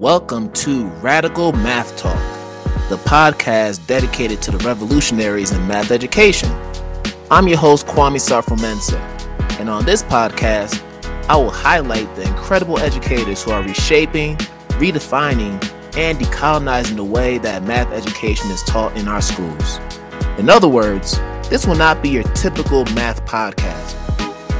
Welcome to Radical Math Talk, the podcast dedicated to the revolutionaries in math education. I'm your host, Kwame Sarfo and on this podcast, I will highlight the incredible educators who are reshaping, redefining, and decolonizing the way that math education is taught in our schools. In other words, this will not be your typical math podcast.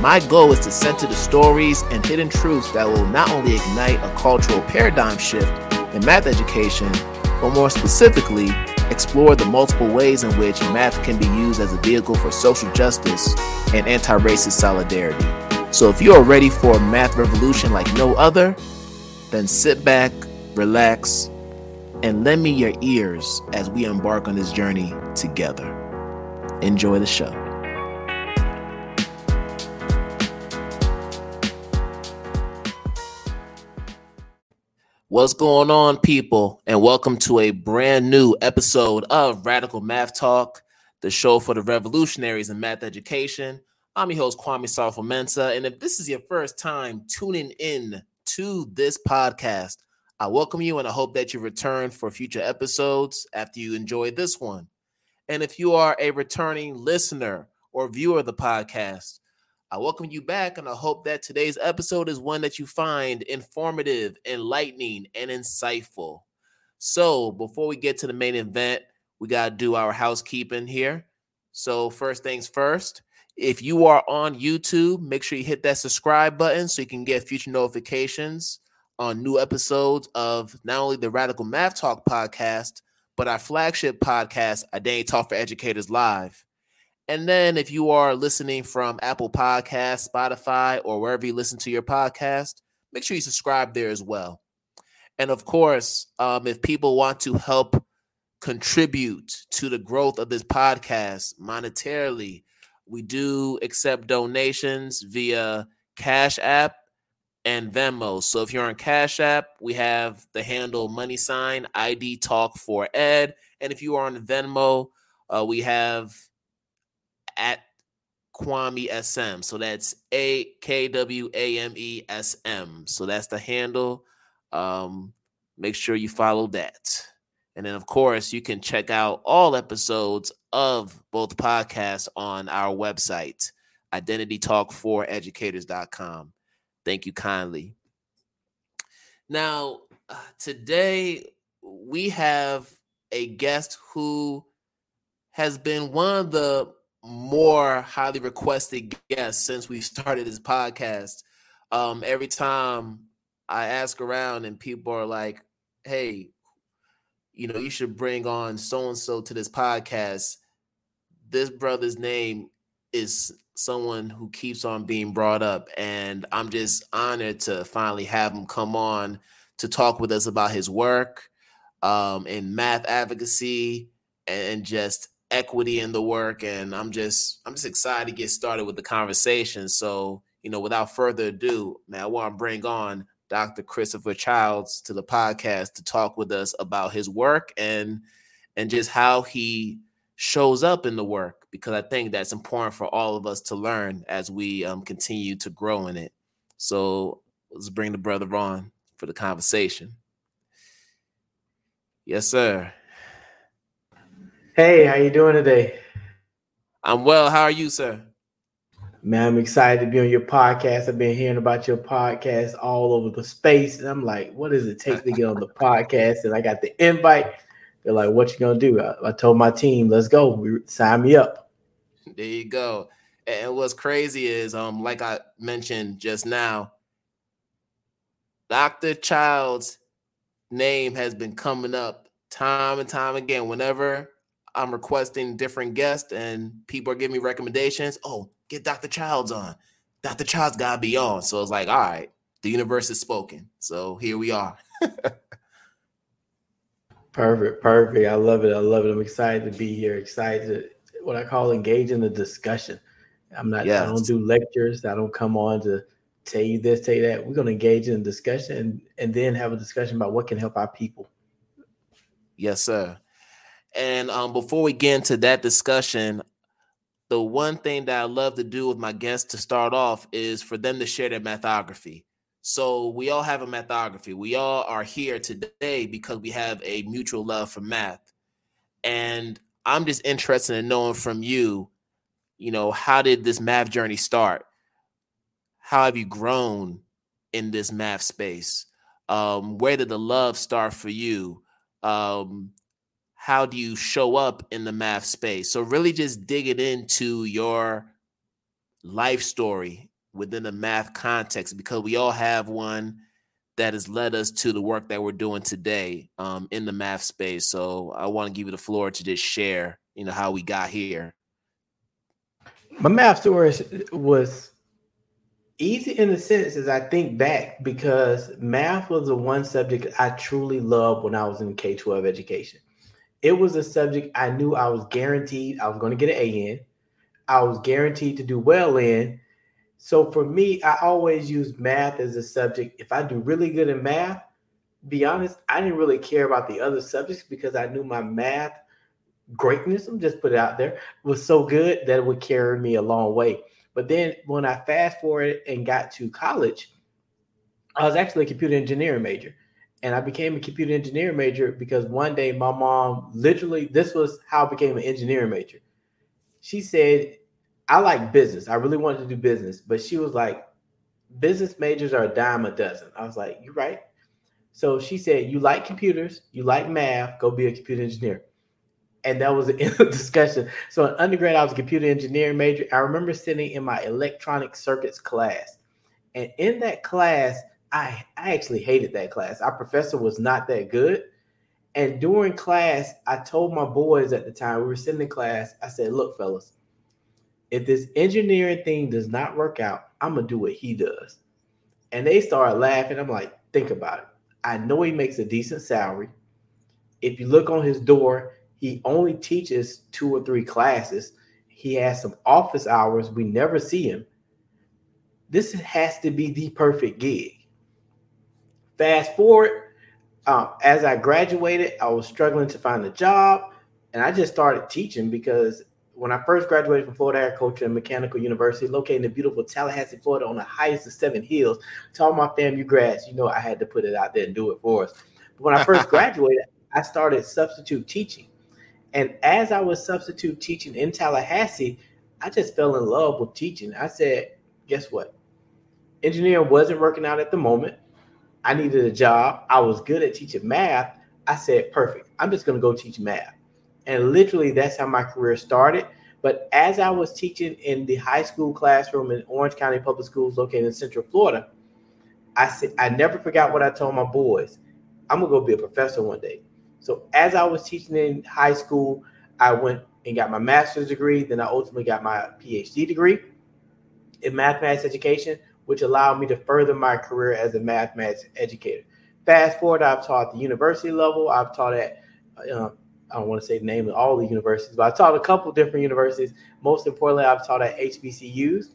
My goal is to center the stories and hidden truths that will not only ignite a cultural paradigm shift in math education, but more specifically, explore the multiple ways in which math can be used as a vehicle for social justice and anti racist solidarity. So, if you are ready for a math revolution like no other, then sit back, relax, and lend me your ears as we embark on this journey together. Enjoy the show. What's going on, people? And welcome to a brand new episode of Radical Math Talk, the show for the revolutionaries in math education. I'm your host, Kwame Sarfo And if this is your first time tuning in to this podcast, I welcome you and I hope that you return for future episodes after you enjoy this one. And if you are a returning listener or viewer of the podcast, I welcome you back, and I hope that today's episode is one that you find informative, enlightening, and insightful. So, before we get to the main event, we got to do our housekeeping here. So, first things first, if you are on YouTube, make sure you hit that subscribe button so you can get future notifications on new episodes of not only the Radical Math Talk podcast, but our flagship podcast, ID Talk for Educators Live. And then if you are listening from Apple Podcast, Spotify, or wherever you listen to your podcast, make sure you subscribe there as well. And of course, um, if people want to help contribute to the growth of this podcast monetarily, we do accept donations via Cash App and Venmo. So if you're on Cash App, we have the handle money sign ID Talk for Ed. And if you are on Venmo, uh, we have at Kwame SM. So that's A K W A M E S M. So that's the handle. Um, make sure you follow that. And then, of course, you can check out all episodes of both podcasts on our website, identitytalk4educators.com. Thank you kindly. Now, uh, today we have a guest who has been one of the more highly requested guests since we started this podcast. Um, every time I ask around and people are like, hey, you know, you should bring on so and so to this podcast. This brother's name is someone who keeps on being brought up. And I'm just honored to finally have him come on to talk with us about his work um, in math advocacy and just equity in the work and i'm just i'm just excited to get started with the conversation. So you know without further ado man i want to bring on dr christopher childs to the podcast to talk with us about his work and and just how he shows up in the work because i think that's important for all of us to learn as we um, continue to grow in it. So let's bring the brother on for the conversation. Yes sir Hey, how you doing today? I'm well. How are you, sir? Man, I'm excited to be on your podcast. I've been hearing about your podcast all over the space, and I'm like, what does it take to get on the podcast? And I got the invite. They're like, what you gonna do? I, I told my team, let's go. We, sign me up. There you go. And what's crazy is, um, like I mentioned just now, Dr. Child's name has been coming up time and time again. Whenever I'm requesting different guests and people are giving me recommendations. Oh, get Dr. Childs on. Dr. Childs gotta be on. So it's like, all right, the universe has spoken. So here we are. perfect, perfect. I love it. I love it. I'm excited to be here. Excited to what I call engage in the discussion. I'm not. Yes. I don't do lectures. I don't come on to tell you this, tell you that. We're gonna engage in discussion and, and then have a discussion about what can help our people. Yes, sir. And um, before we get into that discussion, the one thing that I love to do with my guests to start off is for them to share their mathography. So we all have a mathography. We all are here today because we have a mutual love for math. And I'm just interested in knowing from you, you know, how did this math journey start? How have you grown in this math space? Um, where did the love start for you? Um, how do you show up in the math space? So really just digging into your life story within the math context because we all have one that has led us to the work that we're doing today um, in the math space. So I want to give you the floor to just share, you know, how we got here. My math story was easy in the sense as I think back because math was the one subject I truly loved when I was in K 12 education it was a subject I knew I was guaranteed I was going to get an A in. I was guaranteed to do well in. So for me, I always use math as a subject. If I do really good in math, be honest, I didn't really care about the other subjects because I knew my math greatness, I'm just put it out there, was so good that it would carry me a long way. But then when I fast forward and got to college, I was actually a computer engineering major and I became a computer engineering major because one day my mom literally this was how I became an engineering major. She said, I like business. I really wanted to do business, but she was like, business majors are a dime a dozen. I was like, You're right. So she said, You like computers, you like math, go be a computer engineer. And that was the end of discussion. So in undergrad, I was a computer engineering major. I remember sitting in my electronic circuits class. And in that class, I, I actually hated that class. Our professor was not that good. And during class, I told my boys at the time, we were sitting in class, I said, Look, fellas, if this engineering thing does not work out, I'm to do what he does. And they started laughing. I'm like, Think about it. I know he makes a decent salary. If you look on his door, he only teaches two or three classes. He has some office hours. We never see him. This has to be the perfect gig. Fast forward, um, as I graduated, I was struggling to find a job, and I just started teaching because when I first graduated from Florida Agriculture and Mechanical University, located in the beautiful Tallahassee, Florida, on the highest of seven hills, to all my FAMU grads, you know, I had to put it out there and do it for us. But when I first graduated, I started substitute teaching. And as I was substitute teaching in Tallahassee, I just fell in love with teaching. I said, guess what? Engineering wasn't working out at the moment. I needed a job. I was good at teaching math. I said, perfect. I'm just going to go teach math. And literally, that's how my career started. But as I was teaching in the high school classroom in Orange County Public Schools located in Central Florida, I said, I never forgot what I told my boys. I'm going to go be a professor one day. So as I was teaching in high school, I went and got my master's degree. Then I ultimately got my PhD degree in mathematics education which allowed me to further my career as a mathematics educator. Fast forward, I've taught at the university level. I've taught at, uh, I don't want to say the name of all the universities, but I taught a couple different universities. Most importantly, I've taught at HBCUs.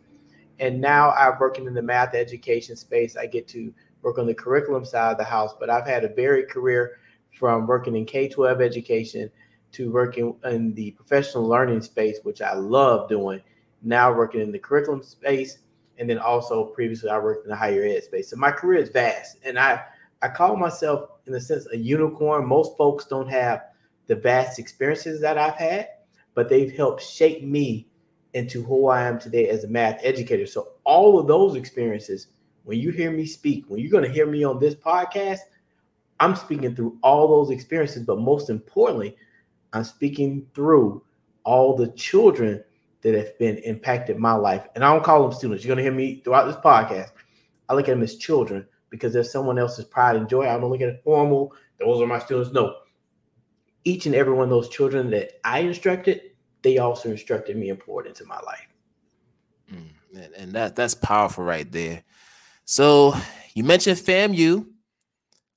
And now I'm working in the math education space. I get to work on the curriculum side of the house, but I've had a varied career from working in K 12 education to working in the professional learning space, which I love doing. Now working in the curriculum space and then also previously I worked in the higher ed space. So my career is vast, and I I call myself in a sense a unicorn. Most folks don't have the vast experiences that I've had, but they've helped shape me into who I am today as a math educator. So all of those experiences, when you hear me speak, when you're going to hear me on this podcast, I'm speaking through all those experiences, but most importantly, I'm speaking through all the children that have been impacted my life. And I don't call them students. You're going to hear me throughout this podcast. I look at them as children because there's someone else's pride and joy. I don't look at it formal. Those are my students. No. Each and every one of those children that I instructed, they also instructed me and poured into my life. Mm, and that that's powerful right there. So you mentioned FAMU,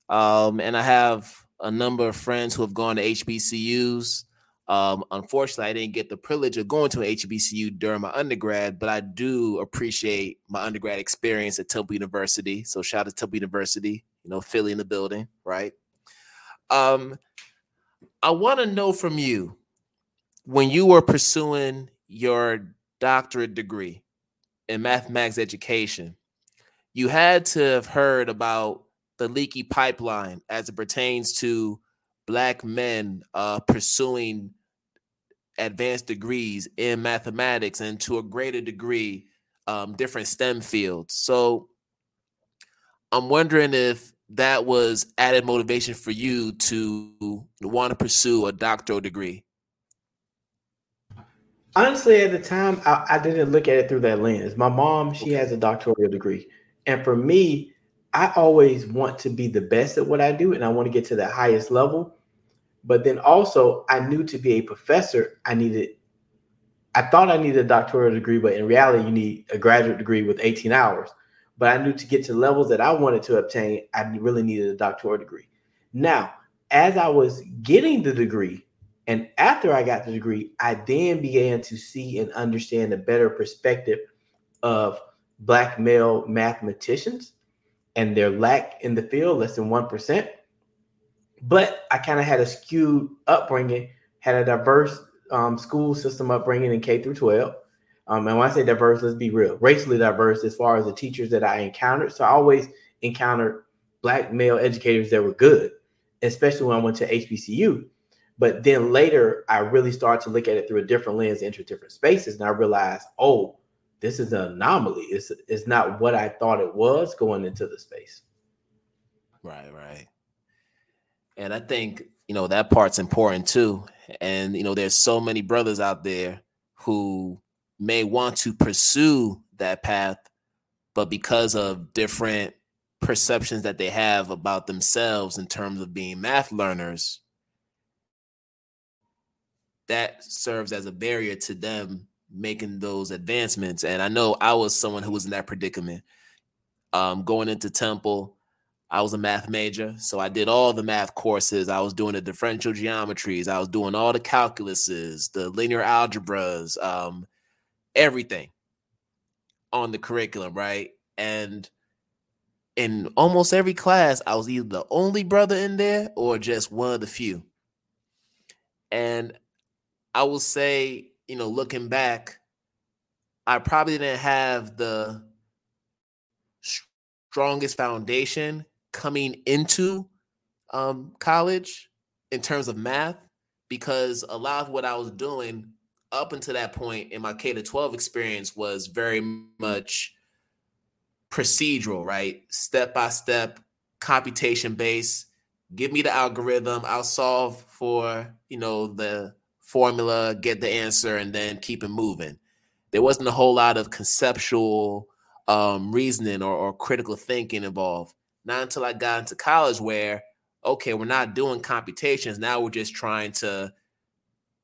um, and I have a number of friends who have gone to HBCUs. Um, unfortunately, I didn't get the privilege of going to an HBCU during my undergrad, but I do appreciate my undergrad experience at Temple University. So shout out to Temple University, you know, Philly in the building, right? Um, I want to know from you when you were pursuing your doctorate degree in mathematics education, you had to have heard about the leaky pipeline as it pertains to black men uh, pursuing advanced degrees in mathematics and to a greater degree um, different STEM fields. So I'm wondering if that was added motivation for you to want to pursue a doctoral degree. Honestly, at the time, I, I didn't look at it through that lens. My mom, she okay. has a doctoral degree. And for me, I always want to be the best at what I do and I want to get to the highest level. But then also, I knew to be a professor, I needed, I thought I needed a doctoral degree, but in reality, you need a graduate degree with 18 hours. But I knew to get to levels that I wanted to obtain, I really needed a doctoral degree. Now, as I was getting the degree, and after I got the degree, I then began to see and understand a better perspective of Black male mathematicians and their lack in the field, less than 1%. But I kind of had a skewed upbringing, had a diverse um, school system upbringing in K through 12. Um, and when I say diverse, let's be real, racially diverse as far as the teachers that I encountered. So I always encountered black male educators that were good, especially when I went to HBCU. But then later, I really started to look at it through a different lens, enter different spaces, and I realized, oh, this is an anomaly. It's it's not what I thought it was going into the space. Right, right. And I think, you know, that part's important too. And, you know, there's so many brothers out there who may want to pursue that path, but because of different perceptions that they have about themselves in terms of being math learners, that serves as a barrier to them making those advancements. And I know I was someone who was in that predicament. Um, going into Temple, I was a math major, so I did all the math courses. I was doing the differential geometries. I was doing all the calculuses, the linear algebras, um, everything on the curriculum, right? And in almost every class, I was either the only brother in there or just one of the few. And I will say, you know, looking back, I probably didn't have the strongest foundation coming into um, college in terms of math because a lot of what I was doing up until that point in my K to 12 experience was very much procedural, right? Step by step, computation based. Give me the algorithm, I'll solve for, you know, the formula, get the answer, and then keep it moving. There wasn't a whole lot of conceptual um, reasoning or, or critical thinking involved. Not until I got into college where, okay, we're not doing computations. Now we're just trying to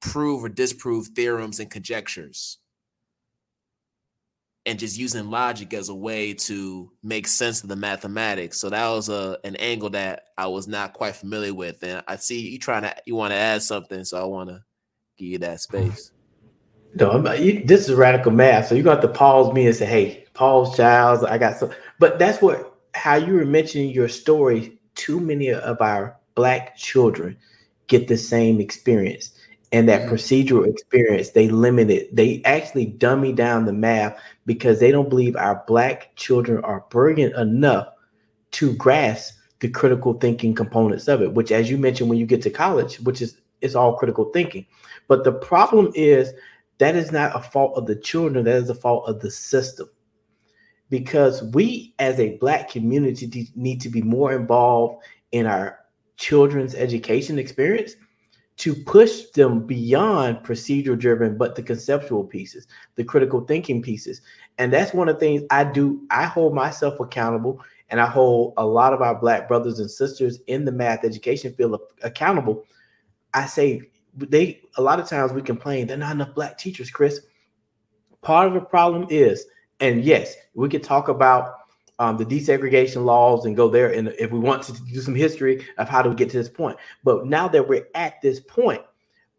prove or disprove theorems and conjectures. And just using logic as a way to make sense of the mathematics. So that was a an angle that I was not quite familiar with. And I see you trying to you want to add something, so I want to give you that space. No, I'm, you, this is radical math. So you're to pause me and say, "Hey, pause, Childs. I got some." But that's what how you were mentioning your story, too many of our black children get the same experience. And that mm-hmm. procedural experience, they limit it. They actually dummy down the math because they don't believe our black children are brilliant enough to grasp the critical thinking components of it, which as you mentioned when you get to college, which is it's all critical thinking. But the problem is that is not a fault of the children, that is a fault of the system because we as a black community need to be more involved in our children's education experience to push them beyond procedural driven but the conceptual pieces the critical thinking pieces. And that's one of the things i do i hold myself accountable and i hold a lot of our black brothers and sisters in the math education field accountable. I say they a lot of times we complain there are not enough black teachers chris. Part of the problem is and yes, we could talk about um, the desegregation laws and go there. And if we want to do some history of how do we get to this point, but now that we're at this point,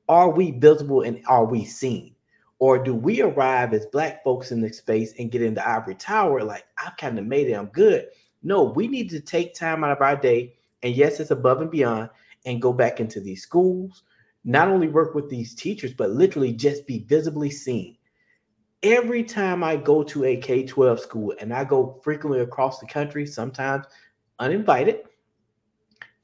are we visible and are we seen? Or do we arrive as black folks in the space and get in the ivory tower like I've kind of made it, I'm good? No, we need to take time out of our day, and yes, it's above and beyond, and go back into these schools, not only work with these teachers, but literally just be visibly seen every time I go to a K 12 school and I go frequently across the country, sometimes uninvited,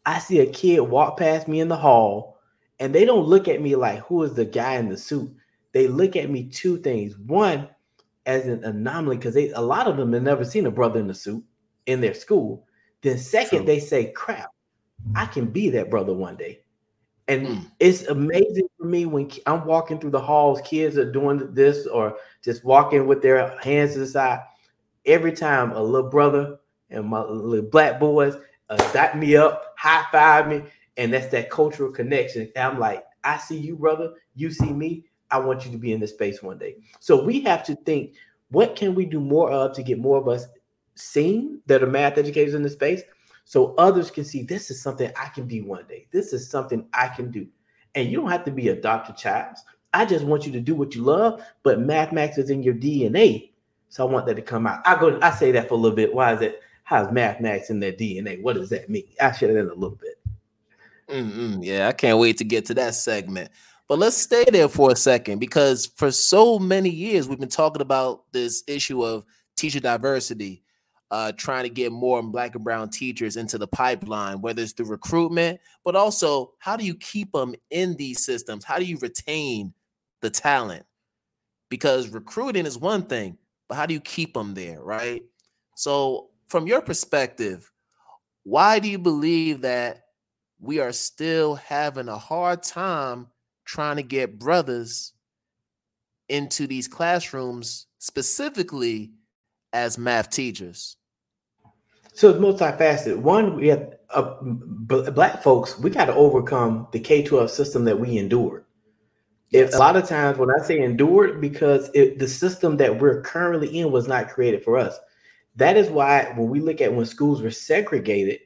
I see a kid walk past me in the hall and they don't look at me like, who is the guy in the suit? They look at me two things. One, as an anomaly, because a lot of them have never seen a brother in a suit in their school. Then second, True. they say, crap, I can be that brother one day. And mm. it's amazing for me when I'm walking through the halls, kids are doing this or just walking with their hands to the side. Every time a little brother and my little black boys uh, dot me up, high five me, and that's that cultural connection. And I'm like, I see you, brother. You see me. I want you to be in this space one day. So we have to think, what can we do more of to get more of us seen that are math educators in the space? So others can see this is something I can be one day. This is something I can do. And you don't have to be a Dr. Childs. I just want you to do what you love, but mathematics is in your DNA. So I want that to come out. I go, I say that for a little bit. Why is it? How's mathematics in their DNA? What does that mean? I share that in a little bit. Mm-hmm. Yeah, I can't wait to get to that segment. But let's stay there for a second because for so many years we've been talking about this issue of teacher diversity uh, trying to get more black and brown teachers into the pipeline, whether it's through recruitment, but also how do you keep them in these systems? How do you retain the talent? Because recruiting is one thing, but how do you keep them there, right? So, from your perspective, why do you believe that we are still having a hard time trying to get brothers into these classrooms, specifically as math teachers? So it's multifaceted. One, we have uh, black folks. We got to overcome the K twelve system that we endured. Yes. a lot of times, when I say endured, because it, the system that we're currently in was not created for us. That is why when we look at when schools were segregated,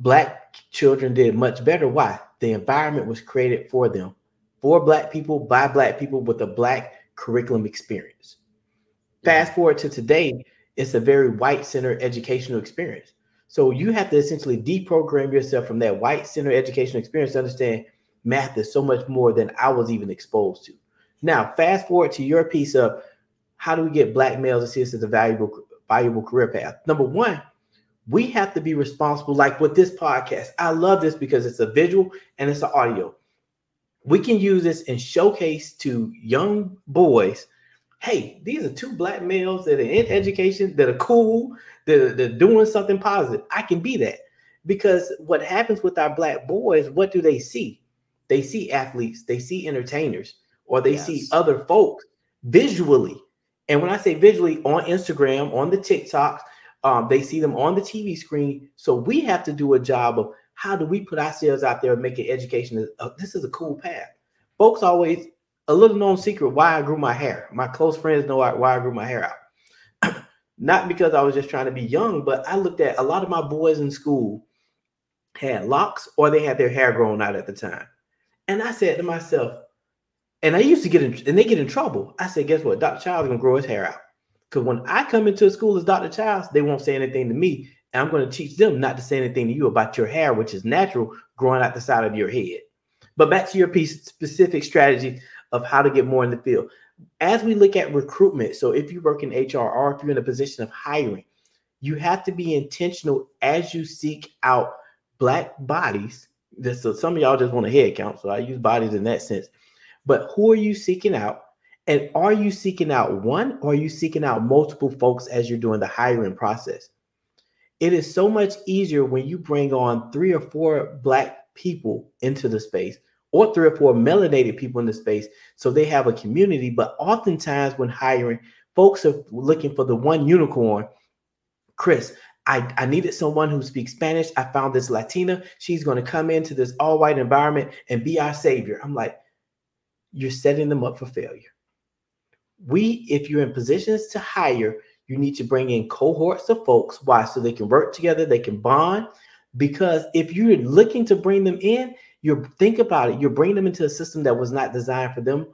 black children did much better. Why? The environment was created for them, for black people, by black people with a black curriculum experience. Fast forward to today, it's a very white centered educational experience. So you mm-hmm. have to essentially deprogram yourself from that white centered educational experience to understand math is so much more than I was even exposed to. Now, fast forward to your piece of how do we get black males to see this as a valuable, valuable career path? Number one, we have to be responsible, like with this podcast. I love this because it's a visual and it's an audio. We can use this and showcase to young boys hey, these are two black males that are in education, that are cool, that are, that are doing something positive. I can be that. Because what happens with our black boys, what do they see? They see athletes, they see entertainers, or they yes. see other folks visually. And when I say visually on Instagram, on the TikToks, um, they see them on the TV screen. So we have to do a job of how do we put ourselves out there and make it education? Uh, this is a cool path. Folks always a little known secret why I grew my hair. My close friends know why I grew my hair out. Not because I was just trying to be young, but I looked at a lot of my boys in school had locks or they had their hair grown out at the time. And I said to myself, and I used to get in, and they get in trouble. I said, guess what? Dr. Childs gonna grow his hair out. Because when I come into a school as Dr. Childs, they won't say anything to me. And I'm to teach them not to say anything to you about your hair, which is natural growing out the side of your head. But back to your piece specific strategy of how to get more in the field. As we look at recruitment, so if you work in HR or if you're in a position of hiring, you have to be intentional as you seek out black bodies. So some of y'all just want a head count, so I use bodies in that sense. But who are you seeking out? And are you seeking out one or are you seeking out multiple folks as you're doing the hiring process? It is so much easier when you bring on three or four black people into the space or three or four melanated people in the space so they have a community. But oftentimes, when hiring, folks are looking for the one unicorn. Chris, I, I needed someone who speaks Spanish. I found this Latina. She's going to come into this all white environment and be our savior. I'm like, you're setting them up for failure. We, if you're in positions to hire, you need to bring in cohorts of folks. Why? So they can work together, they can bond. Because if you're looking to bring them in, you think about it, you're bringing them into a system that was not designed for them.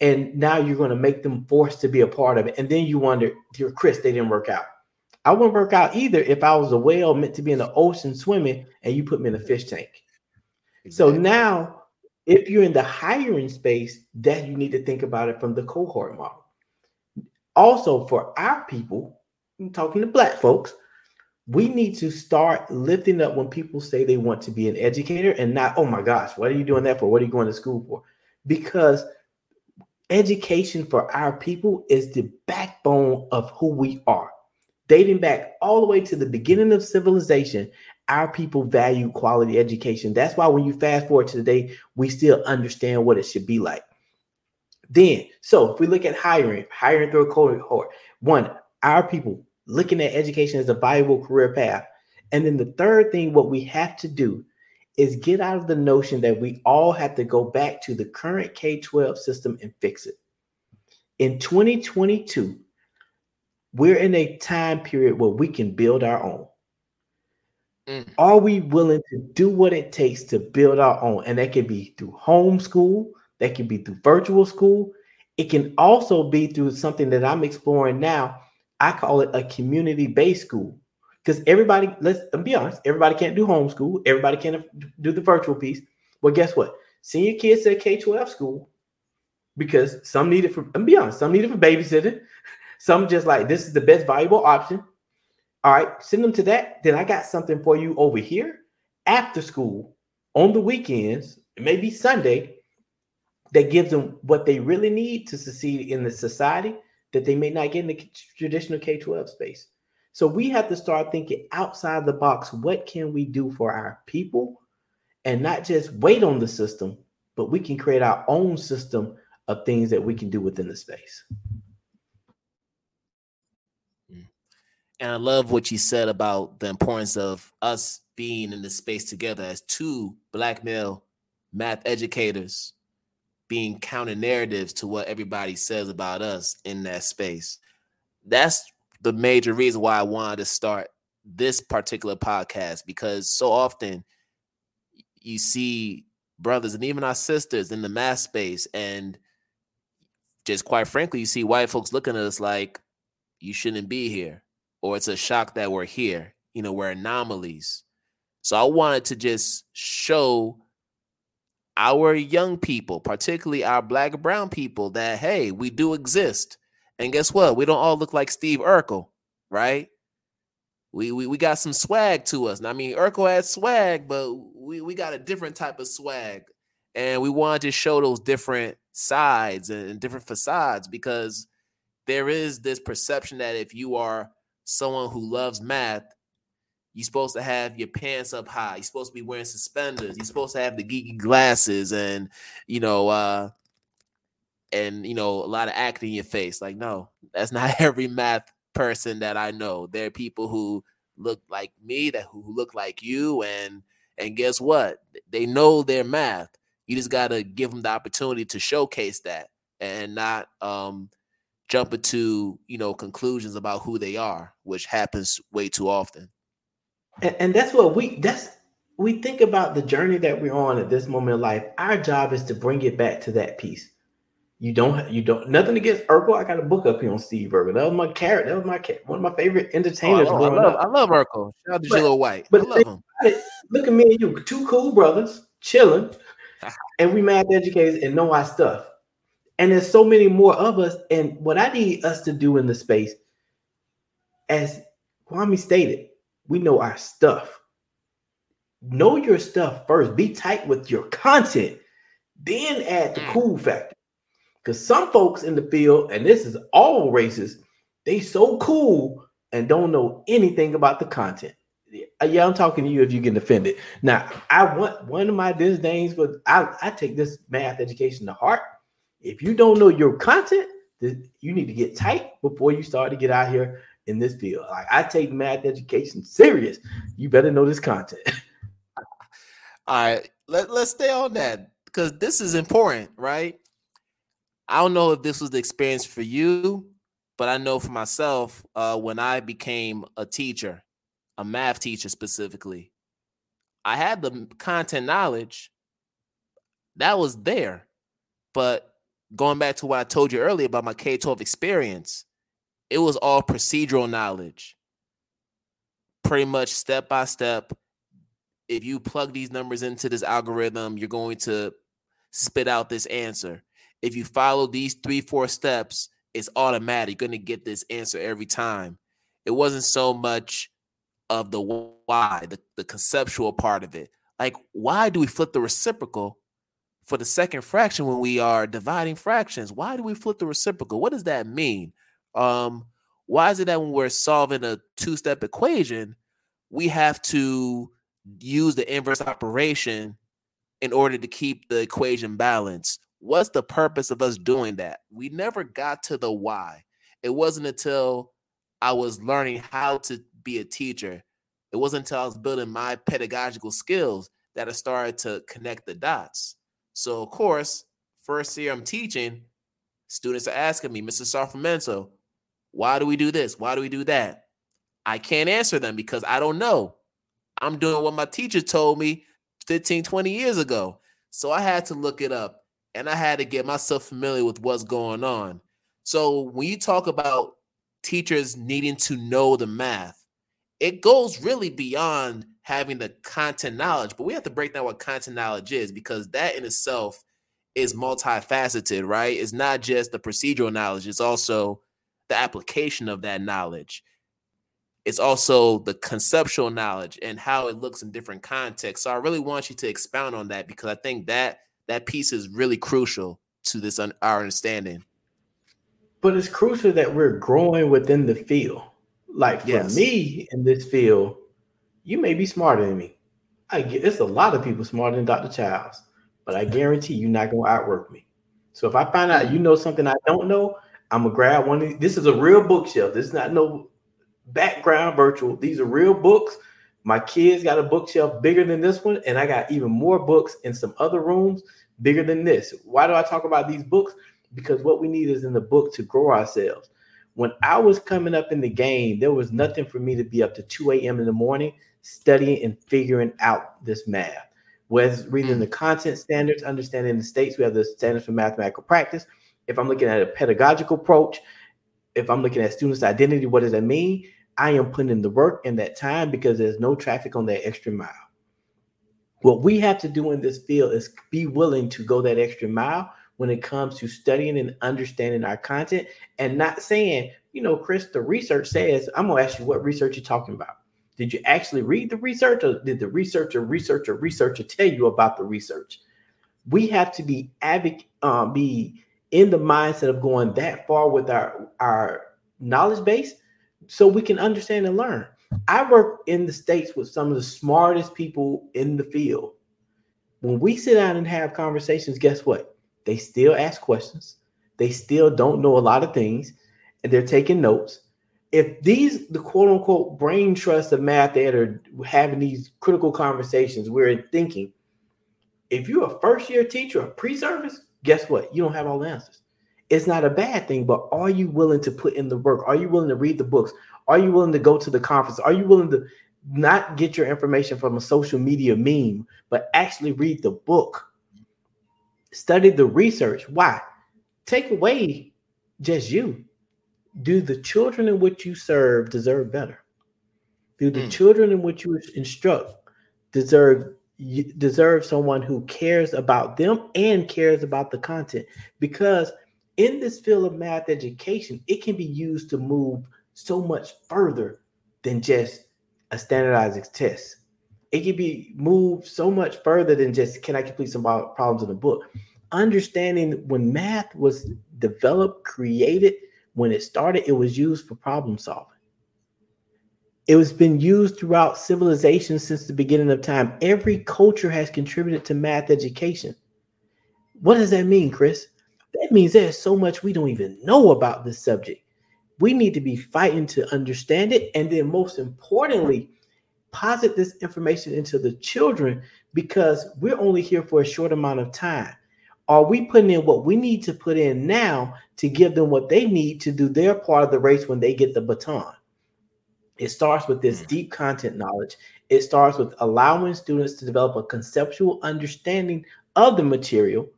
And now you're going to make them forced to be a part of it. And then you wonder, dear Chris, they didn't work out. I wouldn't work out either if I was a whale meant to be in the ocean swimming and you put me in a fish tank. Exactly. So now, if you're in the hiring space, that you need to think about it from the cohort model. Also, for our people, I'm talking to black folks, we need to start lifting up when people say they want to be an educator and not, oh my gosh, what are you doing that for? What are you going to school for? Because education for our people is the backbone of who we are. Dating back all the way to the beginning of civilization, our people value quality education. That's why when you fast forward to today, we still understand what it should be like. Then, so if we look at hiring, hiring through a cohort, one, our people looking at education as a viable career path. And then the third thing, what we have to do is get out of the notion that we all have to go back to the current K 12 system and fix it. In 2022, we're in a time period where we can build our own. Mm. Are we willing to do what it takes to build our own? And that can be through homeschool, that can be through virtual school. It can also be through something that I'm exploring now. I call it a community based school because everybody, let's be honest, everybody can't do homeschool, everybody can't do the virtual piece. Well, guess what? Send your kids to K 12 school because some need it for, and be honest, some need it for babysitting. Some just like this is the best valuable option. All right, send them to that. Then I got something for you over here after school on the weekends, maybe Sunday, that gives them what they really need to succeed in the society that they may not get in the traditional K 12 space. So we have to start thinking outside the box. What can we do for our people and not just wait on the system, but we can create our own system of things that we can do within the space. And I love what you said about the importance of us being in the space together as two black male math educators being counter narratives to what everybody says about us in that space. That's the major reason why I wanted to start this particular podcast because so often you see brothers and even our sisters in the mass space and just quite frankly you see white folks looking at us like you shouldn't be here or it's a shock that we're here you know we're anomalies so i wanted to just show our young people particularly our black and brown people that hey we do exist and guess what? We don't all look like Steve Urkel, right? We, we we got some swag to us. Now, I mean, Urkel had swag, but we, we got a different type of swag. And we wanted to show those different sides and different facades because there is this perception that if you are someone who loves math, you're supposed to have your pants up high. You're supposed to be wearing suspenders. You're supposed to have the geeky glasses and you know uh and you know a lot of acne in your face. Like, no, that's not every math person that I know. There are people who look like me, that who look like you, and and guess what? They know their math. You just gotta give them the opportunity to showcase that and not um jump into you know conclusions about who they are, which happens way too often. And, and that's what we that's we think about the journey that we're on at this moment in life. Our job is to bring it back to that piece you don't you don't nothing against Urkel. I got a book up here on Steve Urkel. That was my carrot. That was my one of my favorite entertainers. Oh, I, love, I, love, I love Urkel. Shout out to Jaleel White. But I love him. Look at me and you, two cool brothers chilling, and we math educators and know our stuff. And there's so many more of us. And what I need us to do in the space, as Kwame stated, we know our stuff. Know your stuff first. Be tight with your content. Then add the mm. cool factor. Because some folks in the field, and this is all races, they so cool and don't know anything about the content. Yeah, I'm talking to you if you get offended. Now, I want one of my disdains, but I, I take this math education to heart. If you don't know your content, you need to get tight before you start to get out here in this field. Like I take math education serious. You better know this content. All right, let, let's stay on that because this is important, right? I don't know if this was the experience for you, but I know for myself, uh, when I became a teacher, a math teacher specifically, I had the content knowledge that was there. But going back to what I told you earlier about my K 12 experience, it was all procedural knowledge. Pretty much step by step. If you plug these numbers into this algorithm, you're going to spit out this answer if you follow these three, four steps, it's automatic. You're going to get this answer every time. It wasn't so much of the why, the, the conceptual part of it. Like, why do we flip the reciprocal for the second fraction when we are dividing fractions? Why do we flip the reciprocal? What does that mean? Um, why is it that when we're solving a two-step equation, we have to use the inverse operation in order to keep the equation balanced? What's the purpose of us doing that? We never got to the why. It wasn't until I was learning how to be a teacher. It wasn't until I was building my pedagogical skills that I started to connect the dots. So, of course, first year I'm teaching, students are asking me, Mr. Sarfamento, why do we do this? Why do we do that? I can't answer them because I don't know. I'm doing what my teacher told me 15, 20 years ago. So I had to look it up and I had to get myself familiar with what's going on. So when you talk about teachers needing to know the math, it goes really beyond having the content knowledge, but we have to break down what content knowledge is because that in itself is multifaceted, right? It's not just the procedural knowledge, it's also the application of that knowledge. It's also the conceptual knowledge and how it looks in different contexts. So I really want you to expound on that because I think that that piece is really crucial to this un- our understanding. But it's crucial that we're growing within the field. Like for yes. me in this field, you may be smarter than me. I get it's a lot of people smarter than Dr. Childs, but I guarantee you're not gonna outwork me. So if I find out you know something I don't know, I'm gonna grab one of these. This is a real bookshelf. This is not no background virtual. These are real books. My kids got a bookshelf bigger than this one, and I got even more books in some other rooms bigger than this. Why do I talk about these books? Because what we need is in the book to grow ourselves. When I was coming up in the game, there was nothing for me to be up to 2 a.m. in the morning studying and figuring out this math. Whether reading mm. the content standards, understanding the states, we have the standards for mathematical practice. If I'm looking at a pedagogical approach, if I'm looking at students' identity, what does that mean? I am putting in the work in that time because there's no traffic on that extra mile. What we have to do in this field is be willing to go that extra mile when it comes to studying and understanding our content and not saying, you know, Chris, the research says, I'm going to ask you what research you're talking about. Did you actually read the research or did the researcher, researcher, researcher tell you about the research? We have to be advocate, um, be in the mindset of going that far with our, our knowledge base so we can understand and learn. I work in the States with some of the smartest people in the field. When we sit down and have conversations, guess what? They still ask questions. They still don't know a lot of things, and they're taking notes. If these, the quote unquote brain trust of math that are having these critical conversations, we're thinking, if you're a first year teacher, a pre service, guess what? You don't have all the answers. It's not a bad thing, but are you willing to put in the work? Are you willing to read the books? Are you willing to go to the conference? Are you willing to not get your information from a social media meme, but actually read the book? Study the research. Why? Take away just you. Do the children in which you serve deserve better? Do the mm. children in which you instruct deserve deserve someone who cares about them and cares about the content? Because in this field of math education, it can be used to move so much further than just a standardized test. It can be moved so much further than just can I complete some problems in a book. Understanding when math was developed, created, when it started, it was used for problem solving. It has been used throughout civilization since the beginning of time. Every culture has contributed to math education. What does that mean, Chris? That means there's so much we don't even know about this subject we need to be fighting to understand it. And then, most importantly, posit this information into the children because we're only here for a short amount of time. Are we putting in what we need to put in now to give them what they need to do their part of the race when they get the baton? It starts with this hmm. deep content knowledge. It starts with allowing students to develop a conceptual understanding of the material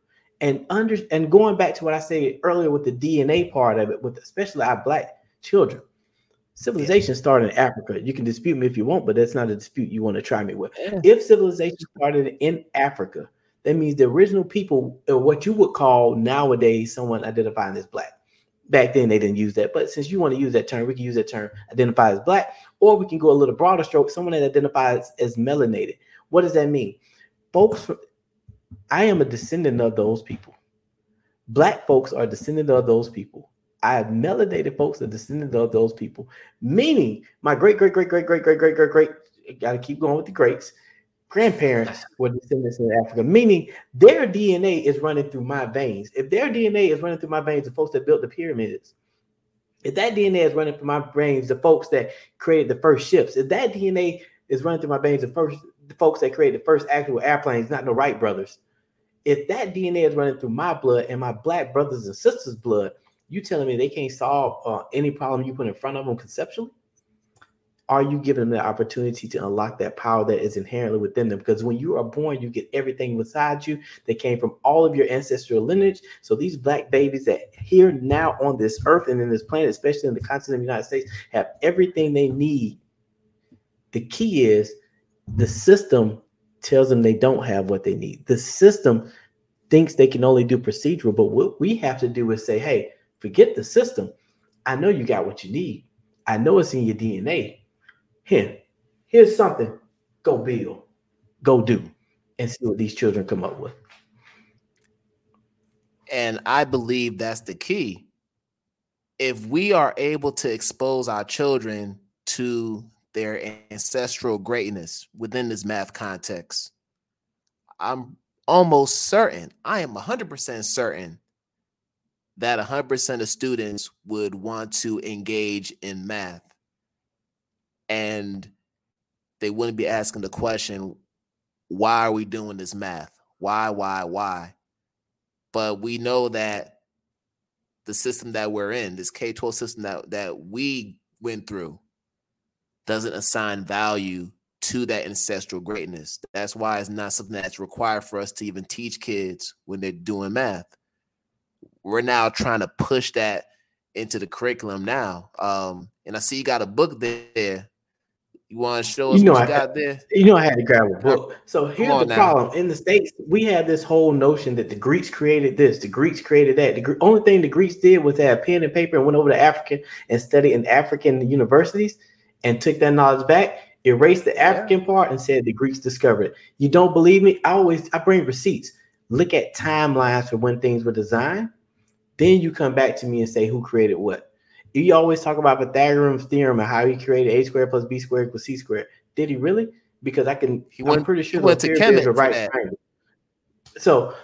and under and going back to what I said earlier with the DNA part of it, with especially our black children. Civilization yeah. started in Africa. You can dispute me if you want, but that's not a dispute you want to try me with. Yeah. If civilization started in Africa, that means the original people, or what you would call nowadays someone identifying as black. Back then they didn't use that, but since you want to use that term, we can use that term identify as black, or we can go a little broader stroke, someone that identifies as melanated. What does that mean? Folks, I am a descendant of those people. Black folks are descendant of those people. I have melanated folks are descendant of those people, meaning my great, great, great, great, great, great, great, great, great, got to keep going with the greats. Grandparents were descendants in Africa, meaning their DNA is running through my veins. If their DNA is running through my veins, the folks that built the pyramids, if that DNA is running through my brains, the folks that created the first ships, if that DNA is running through my veins, the first the folks that created the first actual airplanes, not the Wright brothers. If that DNA is running through my blood and my black brothers and sisters' blood, you telling me they can't solve uh, any problem you put in front of them conceptually? Are you giving them the opportunity to unlock that power that is inherently within them? Because when you are born, you get everything beside you that came from all of your ancestral lineage. So these black babies that here now on this earth and in this planet, especially in the continent of the United States, have everything they need. The key is the system tells them they don't have what they need. The system thinks they can only do procedural, but what we have to do is say, hey, forget the system. I know you got what you need. I know it's in your DNA. Here, here's something. Go build, go do, and see what these children come up with. And I believe that's the key. If we are able to expose our children to their ancestral greatness within this math context. I'm almost certain, I am 100% certain that 100% of students would want to engage in math. And they wouldn't be asking the question, why are we doing this math? Why, why, why? But we know that the system that we're in, this K 12 system that, that we went through, doesn't assign value to that ancestral greatness. That's why it's not something that's required for us to even teach kids when they're doing math. We're now trying to push that into the curriculum now. Um, and I see you got a book there. You want to show us you know what you I, got there? You know, I had to grab a book. So here's the now. problem: in the states, we have this whole notion that the Greeks created this, the Greeks created that. The only thing the Greeks did was have pen and paper and went over to Africa and studied in African universities and took that knowledge back, erased the African yeah. part, and said the Greeks discovered it. You don't believe me? I always I bring receipts. Look at timelines for when things were designed. Then you come back to me and say who created what. You always talk about Pythagoras theorem and how he created a squared plus b squared equals c squared. Did he really? Because I can. He went, I'm pretty sure he went to Kemet right. So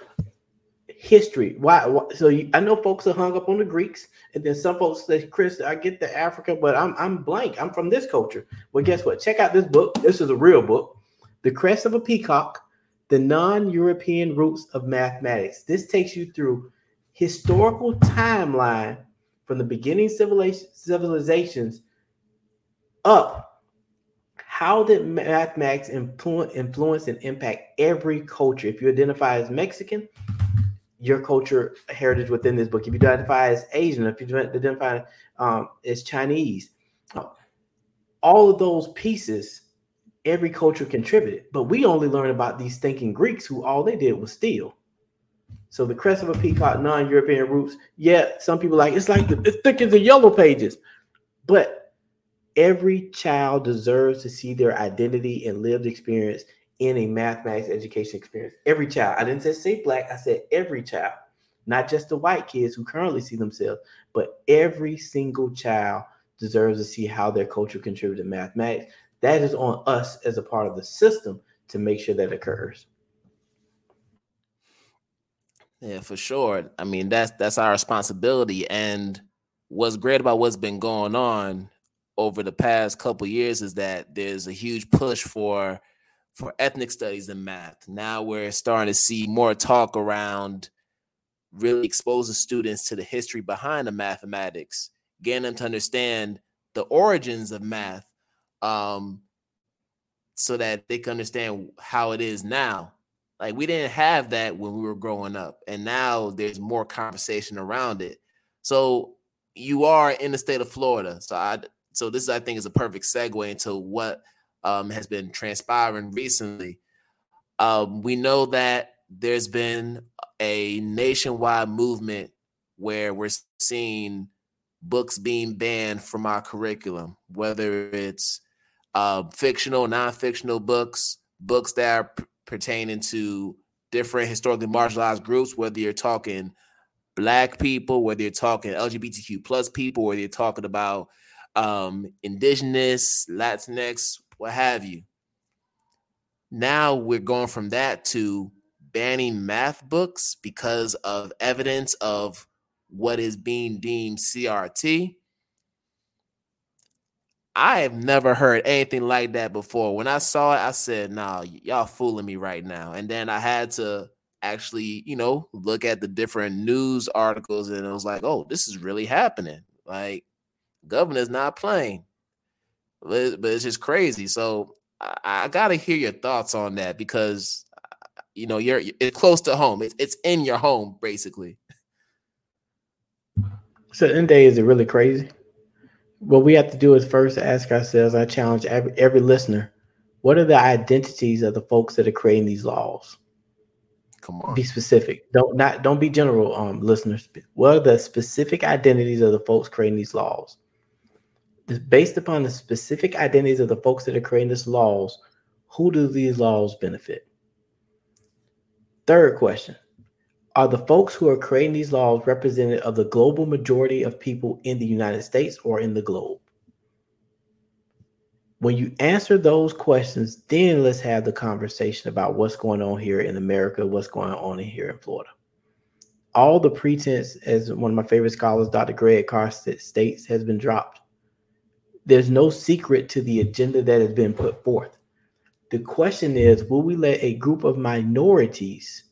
history. Why? why so you, I know folks are hung up on the Greeks, and then some folks say, "Chris, I get the Africa, but I'm I'm blank. I'm from this culture." Well, guess what? Check out this book. This is a real book, "The Crest of a Peacock: The Non-European Roots of Mathematics." This takes you through historical timeline from the beginning civilizations up how did mathematics influence and impact every culture? If you identify as Mexican, your culture heritage within this book. If you identify as Asian, if you identify um, as Chinese, all of those pieces, every culture contributed. But we only learn about these thinking Greeks who all they did was steal. So the crest of a peacock, non-European roots. Yeah, some people like it's like the, it's thick as the yellow pages, but every child deserves to see their identity and lived experience in a mathematics education experience. Every child. I didn't say say black, I said every child, not just the white kids who currently see themselves, but every single child deserves to see how their culture contributed to mathematics. That is on us as a part of the system to make sure that occurs. Yeah, for sure. I mean, that's that's our responsibility. And what's great about what's been going on over the past couple years is that there's a huge push for for ethnic studies and math. Now we're starting to see more talk around really exposing students to the history behind the mathematics, getting them to understand the origins of math, um, so that they can understand how it is now. Like we didn't have that when we were growing up, and now there's more conversation around it. So you are in the state of Florida. So I so this I think is a perfect segue into what um, has been transpiring recently. Um, we know that there's been a nationwide movement where we're seeing books being banned from our curriculum, whether it's uh, fictional, non-fictional books, books that are pertaining to different historically marginalized groups, whether you're talking black people, whether you're talking LGBTQ plus people, whether you're talking about um, indigenous, Latinx, what have you. Now we're going from that to banning math books because of evidence of what is being deemed CRT. I have never heard anything like that before. When I saw it, I said, "Nah, y'all fooling me right now." And then I had to actually, you know, look at the different news articles, and it was like, "Oh, this is really happening." Like, governor's not playing, but, but it's just crazy. So I, I got to hear your thoughts on that because, you know, you're it's close to home. It's it's in your home, basically. So, in is it really crazy? What we have to do is first ask ourselves i challenge every, every listener what are the identities of the folks that are creating these laws? Come on. be specific. Don't not don't be general um listeners. What are the specific identities of the folks creating these laws? Based upon the specific identities of the folks that are creating these laws who do these laws benefit? Third question are the folks who are creating these laws representative of the global majority of people in the United States or in the globe? When you answer those questions, then let's have the conversation about what's going on here in America, what's going on here in Florida. All the pretense, as one of my favorite scholars, Dr. Greg Carr states, has been dropped. There's no secret to the agenda that has been put forth. The question is will we let a group of minorities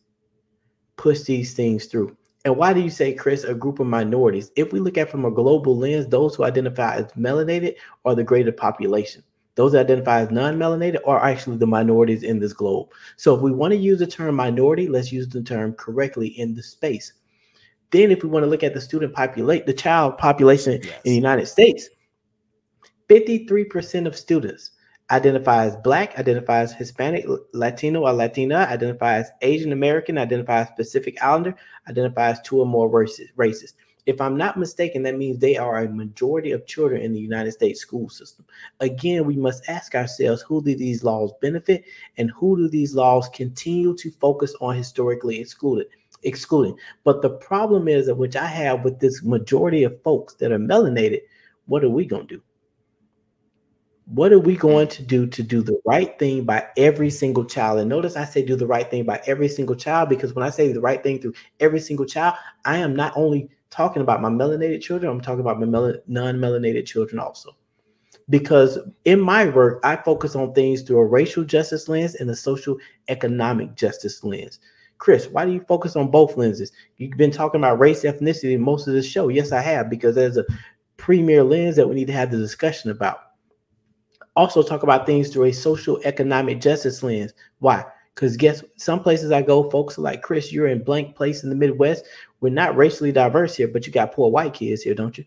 push these things through. And why do you say, Chris, a group of minorities? If we look at from a global lens, those who identify as melanated are the greater population. Those that identify as non-melanated are actually the minorities in this globe. So if we want to use the term minority, let's use the term correctly in the space. Then if we want to look at the student population, the child population yes. in the United States, 53% of students identifies black, identifies Hispanic, Latino or Latina, identifies Asian American, identifies Pacific Islander, identifies two or more races. If I'm not mistaken, that means they are a majority of children in the United States school system. Again, we must ask ourselves who do these laws benefit and who do these laws continue to focus on historically excluded? Excluding. But the problem is that which I have with this majority of folks that are melanated, what are we going to do? What are we mm. going to do to do the right thing by every single child? And notice I say do the right thing by every single child because when I say the right thing through every single child, I am not only talking about my melanated children, I'm talking about my mel- non melanated children also. Because in my work, I focus on things through a racial justice lens and a social economic justice lens. Chris, why do you focus on both lenses? You've been talking about race, ethnicity most of the show. Yes, I have, because there's a premier lens that we need to have the discussion about also talk about things through a social economic justice lens. Why? Because guess some places I go, folks are like, Chris, you're in blank place in the Midwest. We're not racially diverse here, but you got poor white kids here, don't you?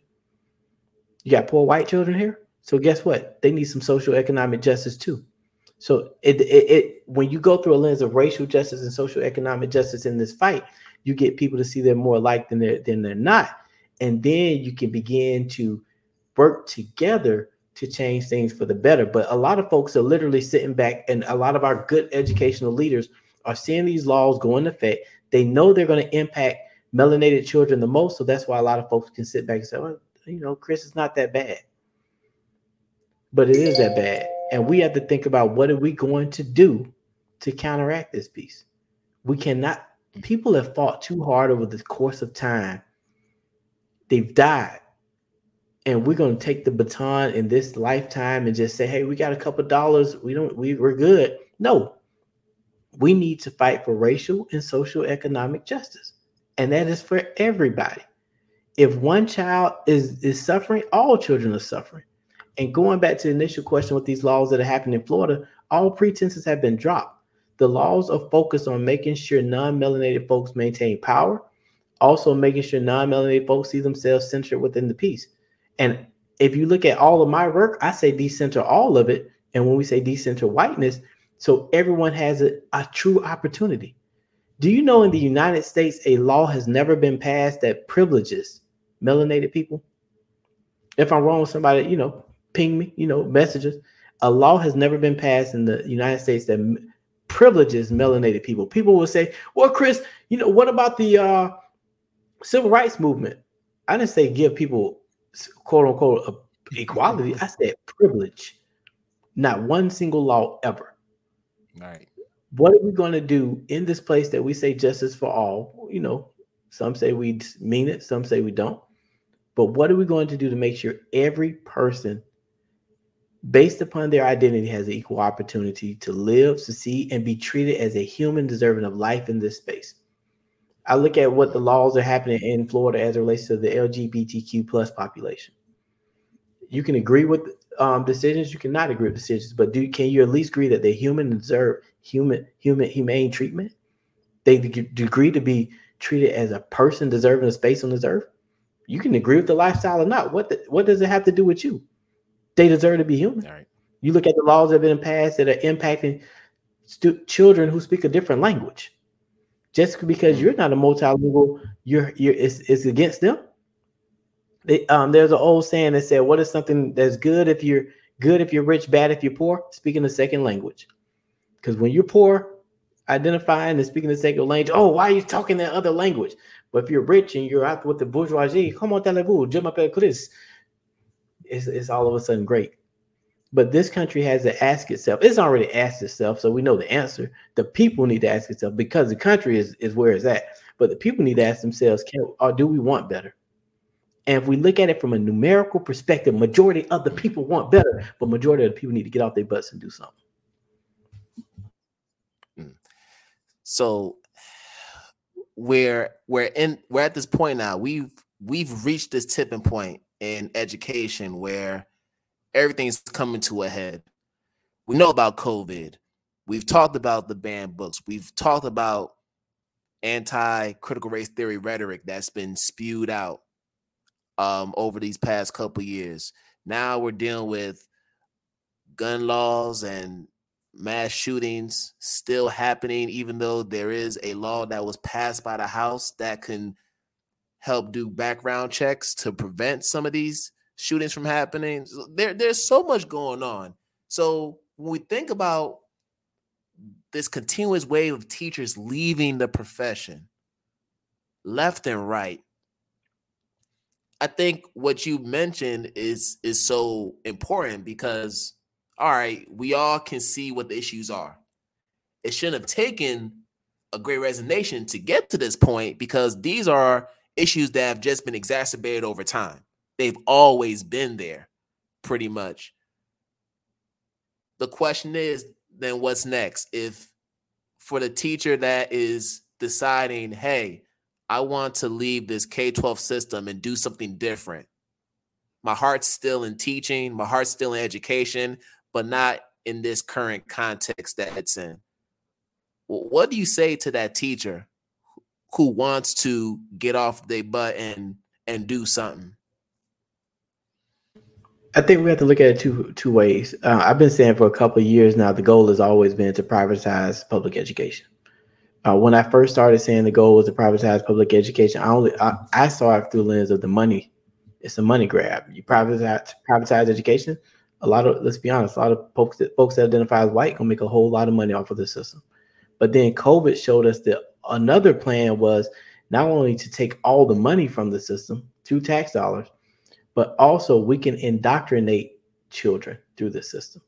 You got poor white children here. So guess what? They need some social economic justice too. So it, it, it when you go through a lens of racial justice and social economic justice in this fight, you get people to see they're more alike than they're than they're not, and then you can begin to work together to change things for the better. But a lot of folks are literally sitting back, and a lot of our good educational leaders are seeing these laws go into effect. They know they're going to impact melanated children the most. So that's why a lot of folks can sit back and say, well, you know, Chris is not that bad. But it is that bad. And we have to think about what are we going to do to counteract this piece. We cannot, people have fought too hard over the course of time. They've died and we're going to take the baton in this lifetime and just say, hey, we got a couple dollars. We don't, we, we're good. No, we need to fight for racial and social economic justice. And that is for everybody. If one child is, is suffering, all children are suffering. And going back to the initial question with these laws that are happening in Florida, all pretenses have been dropped. The laws are focused on making sure non melanated folks maintain power, also making sure non melanated folks see themselves centered within the peace. And if you look at all of my work, I say decenter all of it. And when we say decenter whiteness, so everyone has a, a true opportunity. Do you know in the United States, a law has never been passed that privileges melanated people? If I'm wrong with somebody, you know, ping me, you know, messages. A law has never been passed in the United States that privileges melanated people. People will say, "Well, Chris, you know, what about the uh, civil rights movement?" I didn't say give people quote unquote equality. I said privilege. Not one single law ever. Right. What are we going to do in this place that we say justice for all? You know, some say we mean it, some say we don't. But what are we going to do to make sure every person, based upon their identity, has an equal opportunity to live, succeed, and be treated as a human deserving of life in this space? I look at what the laws are happening in Florida as it relates to the LGBTQ plus population. You can agree with um, decisions, you cannot agree with decisions, but do can you at least agree that they human deserve human human humane treatment? They agree to be treated as a person deserving a space on this earth. You can agree with the lifestyle or not. What the, what does it have to do with you? They deserve to be human. All right. You look at the laws that have been passed that are impacting stu- children who speak a different language. Just because you're not a multilingual, you're you're it's, it's against them. They, um, there's an old saying that said, "What is something that's good if you're good if you're rich, bad if you're poor?" Speaking a second language, because when you're poor, identifying and speaking the second language, oh, why are you talking that other language? But if you're rich and you're out with the bourgeoisie, come on, vous je m'appelle Chris. It's, it's all of a sudden great. But this country has to ask itself, it's already asked itself, so we know the answer. The people need to ask itself because the country is, is where it's at. But the people need to ask themselves, can or do we want better? And if we look at it from a numerical perspective, majority of the people want better, but majority of the people need to get off their butts and do something. Hmm. So we're we're in we're at this point now. We've we've reached this tipping point in education where everything's coming to a head. We know about COVID. We've talked about the banned books. We've talked about anti-critical race theory rhetoric that's been spewed out um, over these past couple years. Now we're dealing with gun laws and mass shootings still happening, even though there is a law that was passed by the House that can help do background checks to prevent some of these shootings from happening. There, there's so much going on. So when we think about this continuous wave of teachers leaving the profession, left and right, I think what you mentioned is is so important because all right, we all can see what the issues are. It shouldn't have taken a great resignation to get to this point because these are issues that have just been exacerbated over time. They've always been there, pretty much. The question is then what's next? If for the teacher that is deciding, hey, I want to leave this K 12 system and do something different. My heart's still in teaching, my heart's still in education, but not in this current context that it's in. What do you say to that teacher who wants to get off their butt and and do something? I think we have to look at it two two ways. Uh, I've been saying for a couple of years now, the goal has always been to privatize public education. Uh, when I first started saying the goal was to privatize public education, I only I, I saw it through the lens of the money. It's a money grab. You privatize privatize education. A lot of let's be honest, a lot of folks that folks that identify as white gonna make a whole lot of money off of the system. But then COVID showed us that another plan was not only to take all the money from the system through tax dollars, but also we can indoctrinate children through the system.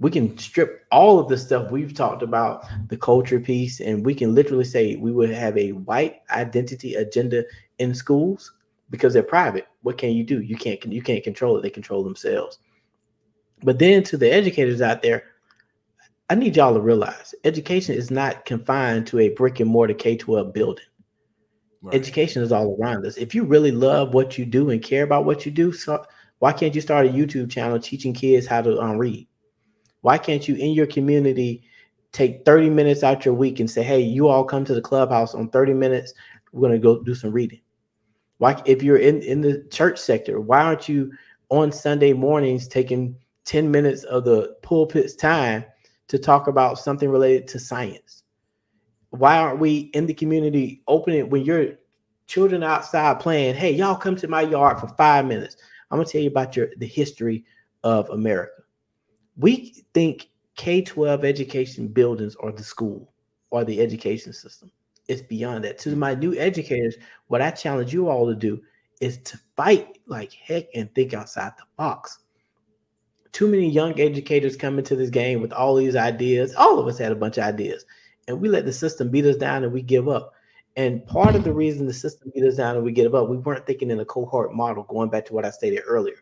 We can strip all of the stuff we've talked about the culture piece and we can literally say we would have a white identity agenda in schools because they're private. What can you do? You can't you can't control it. They control themselves. But then to the educators out there i need y'all to realize education is not confined to a brick and mortar k-12 building right. education is all around us if you really love what you do and care about what you do so why can't you start a youtube channel teaching kids how to um, read why can't you in your community take 30 minutes out your week and say, hey, you all come to the clubhouse on 30 minutes. We're going to go do some reading. Why, if you're in, in the church sector, why aren't you on Sunday mornings taking 10 minutes of the pulpit's time to talk about something related to science? Why aren't we in the community opening when your children outside playing? Hey, y'all come to my yard for five minutes. I'm gonna tell you about your the history of America. We think K-12 education buildings are the school or the education system. It's beyond that. To my new educators, what I challenge you all to do is to fight like heck and think outside the box. Too many young educators come into this game with all these ideas. All of us had a bunch of ideas, and we let the system beat us down and we give up. And part of the mm-hmm. reason the system beat us down and we give up, we weren't thinking in a cohort model, going back to what I stated earlier.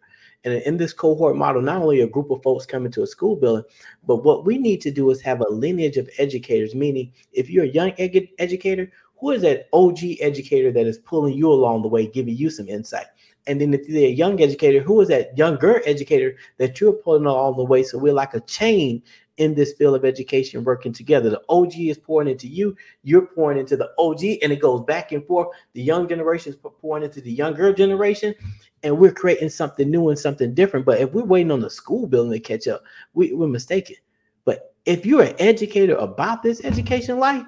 And in this cohort model, not only a group of folks coming to a school building, but what we need to do is have a lineage of educators. Meaning, if you're a young ed- educator, who is that OG educator that is pulling you along the way, giving you some insight? And then if you're a young educator, who is that younger educator that you're pulling along the way? So we're like a chain in this field of education working together. The OG is pouring into you, you're pouring into the OG, and it goes back and forth. The young generation is pouring into the younger generation, and we're creating something new and something different. But if we're waiting on the school building to catch up, we, we're mistaken. But if you're an educator about this education life,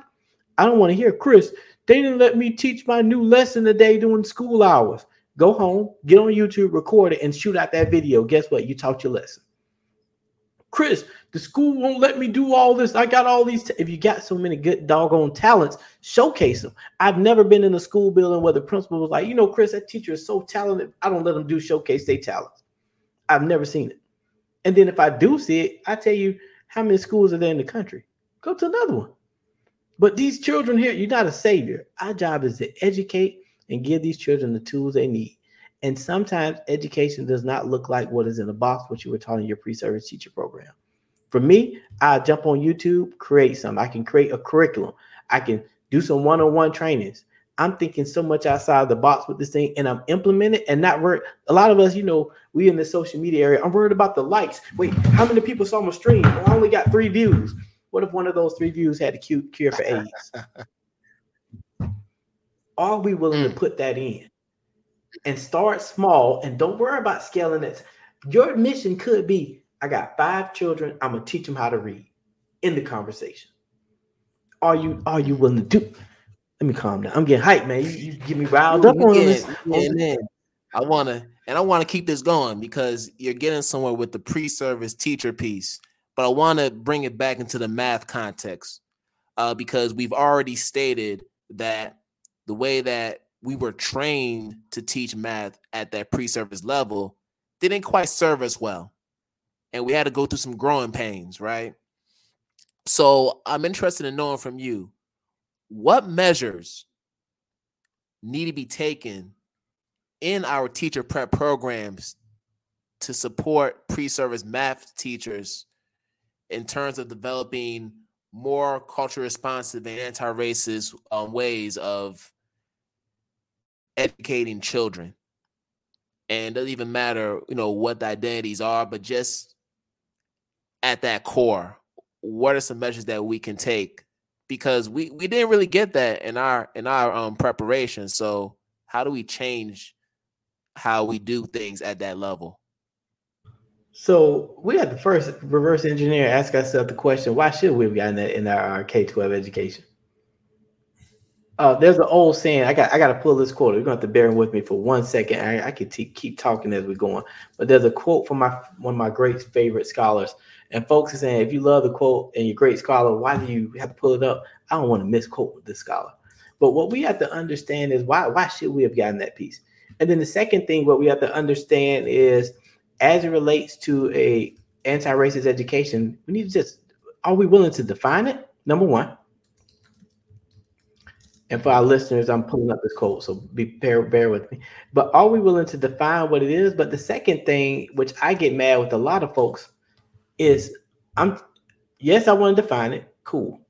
I don't want to hear Chris. They didn't let me teach my new lesson today during school hours. Go home, get on YouTube, record it, and shoot out that video. Guess what? You taught your lesson. Chris, the school won't let me do all this. I got all these. T- if you got so many good doggone talents, showcase them. I've never been in a school building where the principal was like, you know, Chris, that teacher is so talented. I don't let them do showcase their talents. I've never seen it. And then if I do see it, I tell you how many schools are there in the country. Go to another one. But these children here, you're not a savior. Our job is to educate and give these children the tools they need. And sometimes education does not look like what is in the box, what you were taught in your pre-service teacher program. For me, I jump on YouTube, create some. I can create a curriculum. I can do some one-on-one trainings. I'm thinking so much outside the box with this thing, and I'm implementing and not worried. A lot of us, you know, we in the social media area. I'm worried about the likes. Wait, how many people saw my stream? Well, I only got three views. What if one of those three views had a cute cure for AIDS? Are we willing mm. to put that in? And start small and don't worry about scaling it. Your mission could be I got five children, I'm gonna teach them how to read in the conversation. Are you are you willing to do? Let me calm down. I'm getting hyped, man. You, you get me riled up on this. I wanna and I want to keep this going because you're getting somewhere with the pre-service teacher piece, but I want to bring it back into the math context uh, because we've already stated that the way that we were trained to teach math at that pre-service level didn't quite serve us well. And we had to go through some growing pains, right? So I'm interested in knowing from you what measures need to be taken in our teacher prep programs to support pre-service math teachers in terms of developing more culture responsive and anti-racist um, ways of educating children. And doesn't even matter, you know, what the identities are, but just at that core, what are some measures that we can take? Because we we didn't really get that in our in our um preparation. So how do we change how we do things at that level? So we had the first reverse engineer ask ourselves the question: Why should we have gotten that in our K twelve education? Uh, there's an old saying. I got I got to pull this quote. You're gonna have to bear with me for one second. I, I could t- keep talking as we're going, but there's a quote from my one of my great favorite scholars. And folks are saying, if you love the quote and you're a great scholar, why do you have to pull it up? I don't want to misquote this scholar. But what we have to understand is why why should we have gotten that piece? And then the second thing, what we have to understand is, as it relates to a anti-racist education, we need to just are we willing to define it? Number one. And for our listeners, I'm pulling up this quote, so be bear, bear with me. But are we willing to define what it is? But the second thing, which I get mad with a lot of folks, is I'm yes, I want to define it. Cool.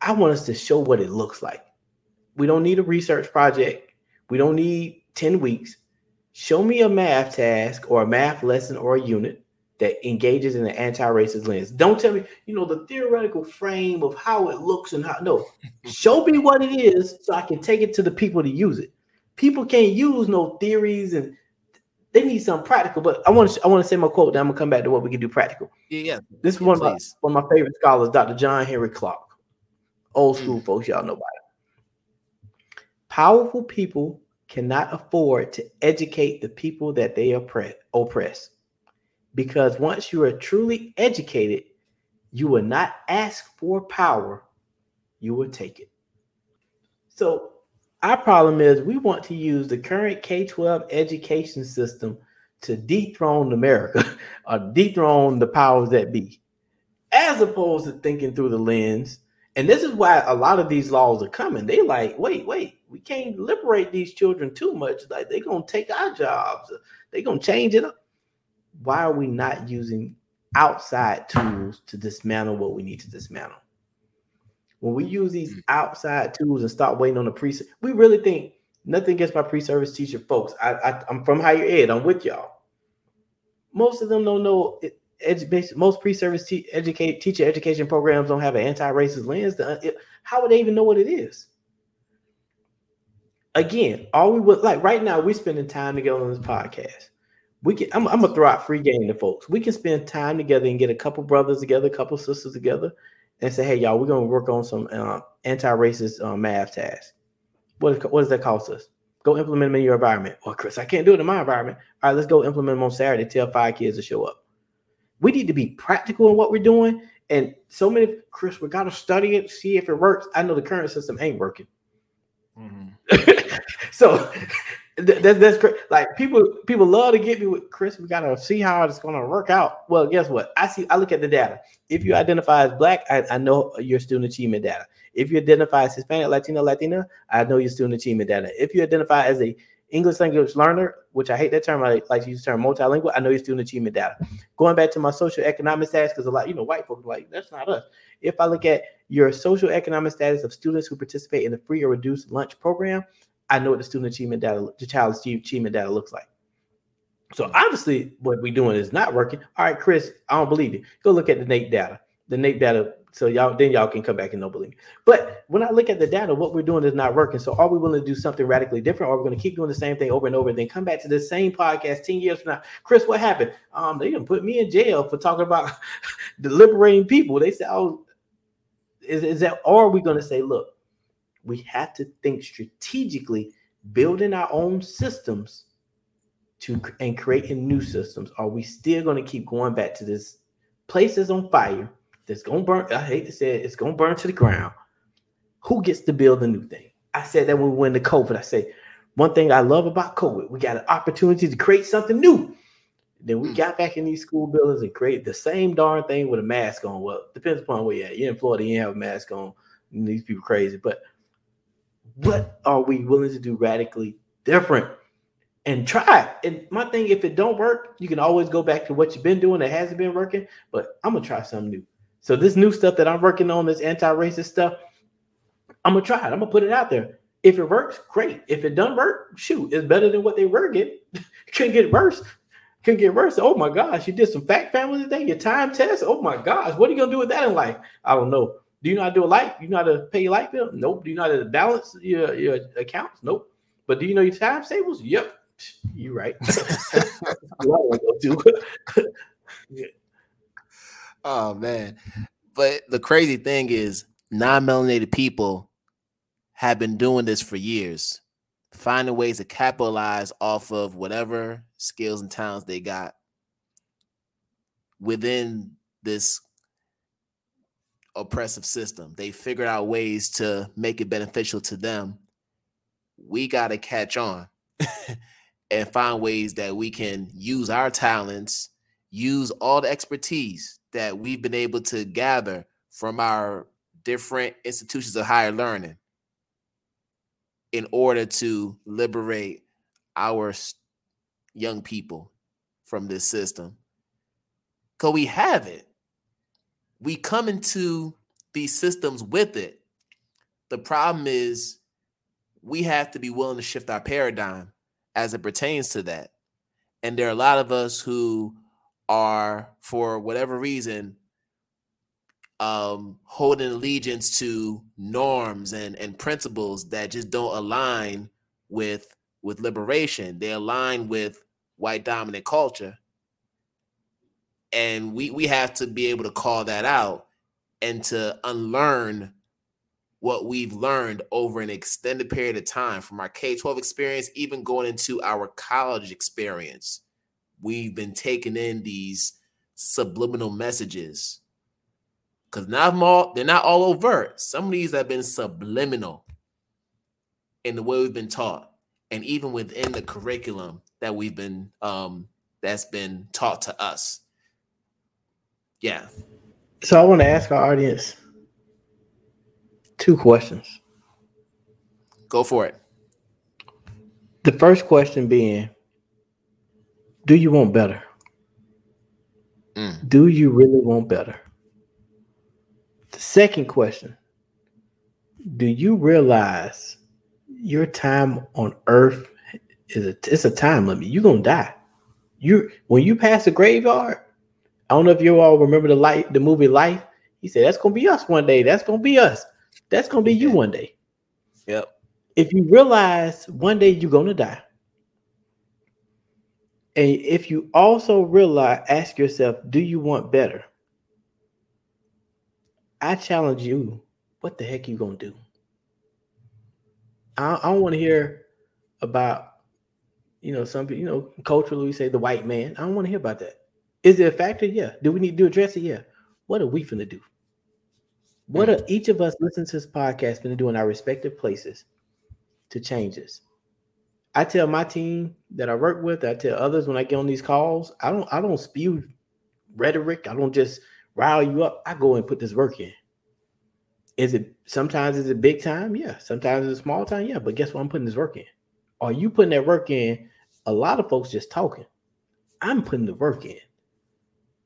I want us to show what it looks like. We don't need a research project. We don't need 10 weeks. Show me a math task or a math lesson or a unit that engages in an anti-racist lens. Don't tell me, you know, the theoretical frame of how it looks and how no. Show me what it is so I can take it to the people to use it. People can't use no theories and they need something practical. But I want to I want to say my quote. Then I'm gonna come back to what we can do practical. Yeah, yeah. This is one of my one of my favorite scholars, Dr. John Henrik Clarke. Old school mm. folks, y'all know about it. Powerful people cannot afford to educate the people that they oppress. Because once you are truly educated, you will not ask for power, you will take it. So, our problem is we want to use the current K 12 education system to dethrone America or dethrone the powers that be, as opposed to thinking through the lens. And this is why a lot of these laws are coming. They like, wait, wait, we can't liberate these children too much. Like they're gonna take our jobs. They're gonna change it up. Why are we not using outside tools to dismantle what we need to dismantle? When we use these mm. outside tools and stop waiting on the pre, we really think nothing against my pre-service teacher folks. I, I am from higher ed. I'm with y'all. Most of them don't know education. Most pre-service te- educate teacher education programs don't have an anti-racist lens. To, it, how would they even know what it is? Again, all we would like right now, we're spending time together on this podcast. We can. I'm, I'm gonna throw out free game to folks. We can spend time together and get a couple brothers together, a couple sisters together, and say, "Hey, y'all, we're gonna work on some uh, anti-racist uh, math tasks." What, what does that cost us? Go implement them in your environment. Well, Chris, I can't do it in my environment. All right, let's go implement them on Saturday. Tell five kids to show up. We need to be practical in what we're doing. And so many, Chris, we got to study it, see if it works. I know the current system ain't working. Mm-hmm. so that, that's great. Like people, people love to get me with Chris. We gotta see how it's gonna work out. Well, guess what? I see. I look at the data. If you identify as black, I, I know your student achievement data. If you identify as Hispanic, Latino, Latina, I know your student achievement data. If you identify as a English language learner, which I hate that term, I like to use the term multilingual, I know your student achievement data. Going back to my social economic status, because a lot, you know, white folks like that's not us. If I look at your social economic status of students who participate in the free or reduced lunch program, I know what the student achievement data, the child achievement data looks like. So obviously, what we're doing is not working. All right, Chris, I don't believe you. Go look at the NAEP data. The NAEP data. So y'all, then y'all can come back and don't believe me. But when I look at the data, what we're doing is not working. So are we willing to do something radically different, or are we going to keep doing the same thing over and over, and then come back to the same podcast ten years from now? Chris, what happened? Um, they didn't put me in jail for talking about deliberating people. They said, "Oh, is, is that?" Or are we going to say, "Look, we have to think strategically, building our own systems to and creating new systems. Are we still going to keep going back to this place is on fire that's going to burn? I hate to say it, it's going to burn to the ground. Who gets to build a new thing? I said that when we went to COVID. I say one thing I love about COVID, we got an opportunity to create something new. Then we hmm. got back in these school buildings and created the same darn thing with a mask on. Well, depends upon where you're at. You're in Florida, you have a mask on. These people crazy, but what are we willing to do radically different and try? And my thing, if it don't work, you can always go back to what you've been doing that hasn't been working. But I'm gonna try something new. So this new stuff that I'm working on, this anti-racist stuff, I'm gonna try it. I'm gonna put it out there. If it works, great. If it doesn't work, shoot, it's better than what they were getting. Couldn't get worse. Couldn't get worse. Oh my gosh, you did some fact family today, your time test. Oh my gosh, what are you gonna do with that in life? I don't know. Do you know how to do a light? You know how to pay your light bill? Nope. Do you know how to balance your, your accounts? Nope. But do you know your time tables? Yep. You're right. oh man. But the crazy thing is non-melanated people have been doing this for years, finding ways to capitalize off of whatever skills and talents they got within this oppressive system. They figured out ways to make it beneficial to them. We got to catch on and find ways that we can use our talents, use all the expertise that we've been able to gather from our different institutions of higher learning in order to liberate our young people from this system. Because we have it we come into these systems with it. The problem is we have to be willing to shift our paradigm as it pertains to that. And there are a lot of us who are, for whatever reason, um, holding allegiance to norms and, and principles that just don't align with with liberation. They align with white dominant culture and we we have to be able to call that out and to unlearn what we've learned over an extended period of time from our K 12 experience, even going into our college experience. We've been taking in these subliminal messages because not all they're not all overt. Some of these have been subliminal in the way we've been taught, and even within the curriculum that we've been um, that's been taught to us. Yeah. So I want to ask our audience two questions. Go for it. The first question being Do you want better? Mm. Do you really want better? The second question Do you realize your time on earth is a, it's a time limit? You're going to die. You when you pass the graveyard, I don't know if you all remember the light the movie Life. He said that's gonna be us one day. That's gonna be us. That's gonna be you one day. Yep. If you realize one day you're gonna die, and if you also realize, ask yourself, do you want better? I challenge you, what the heck you gonna do? I, I don't want to hear about, you know, some you know, culturally we say the white man. I don't want to hear about that. Is it a factor? Yeah. Do we need to address it? Yeah. What are we finna do? What mm. are each of us listening to this podcast going to do in our respective places to change this? I tell my team that I work with, I tell others when I get on these calls, I don't I don't spew rhetoric. I don't just rile you up. I go and put this work in. Is it sometimes is it big time? Yeah. Sometimes it's small time. Yeah. But guess what? I'm putting this work in. Are you putting that work in? A lot of folks just talking. I'm putting the work in.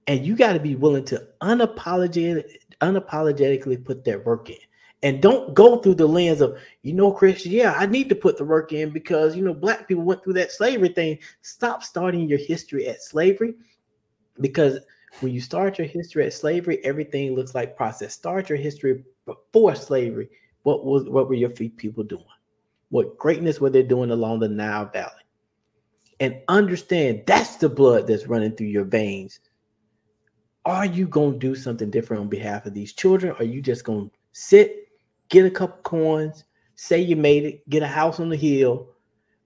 And you got to be willing to unapologetic, unapologetically put that work in. And don't go through the lens of, you know, Chris, yeah, I need to put the work in because, you know, black people went through that slavery thing. Stop starting your history at slavery because when you start your history at slavery, everything looks like process. Start your history before slavery. What was what were your people doing? What greatness were they doing along the Nile Valley? And understand that's the blood that's running through your veins are you going to do something different on behalf of these children? are you just going to sit, get a couple coins, say you made it, get a house on the hill?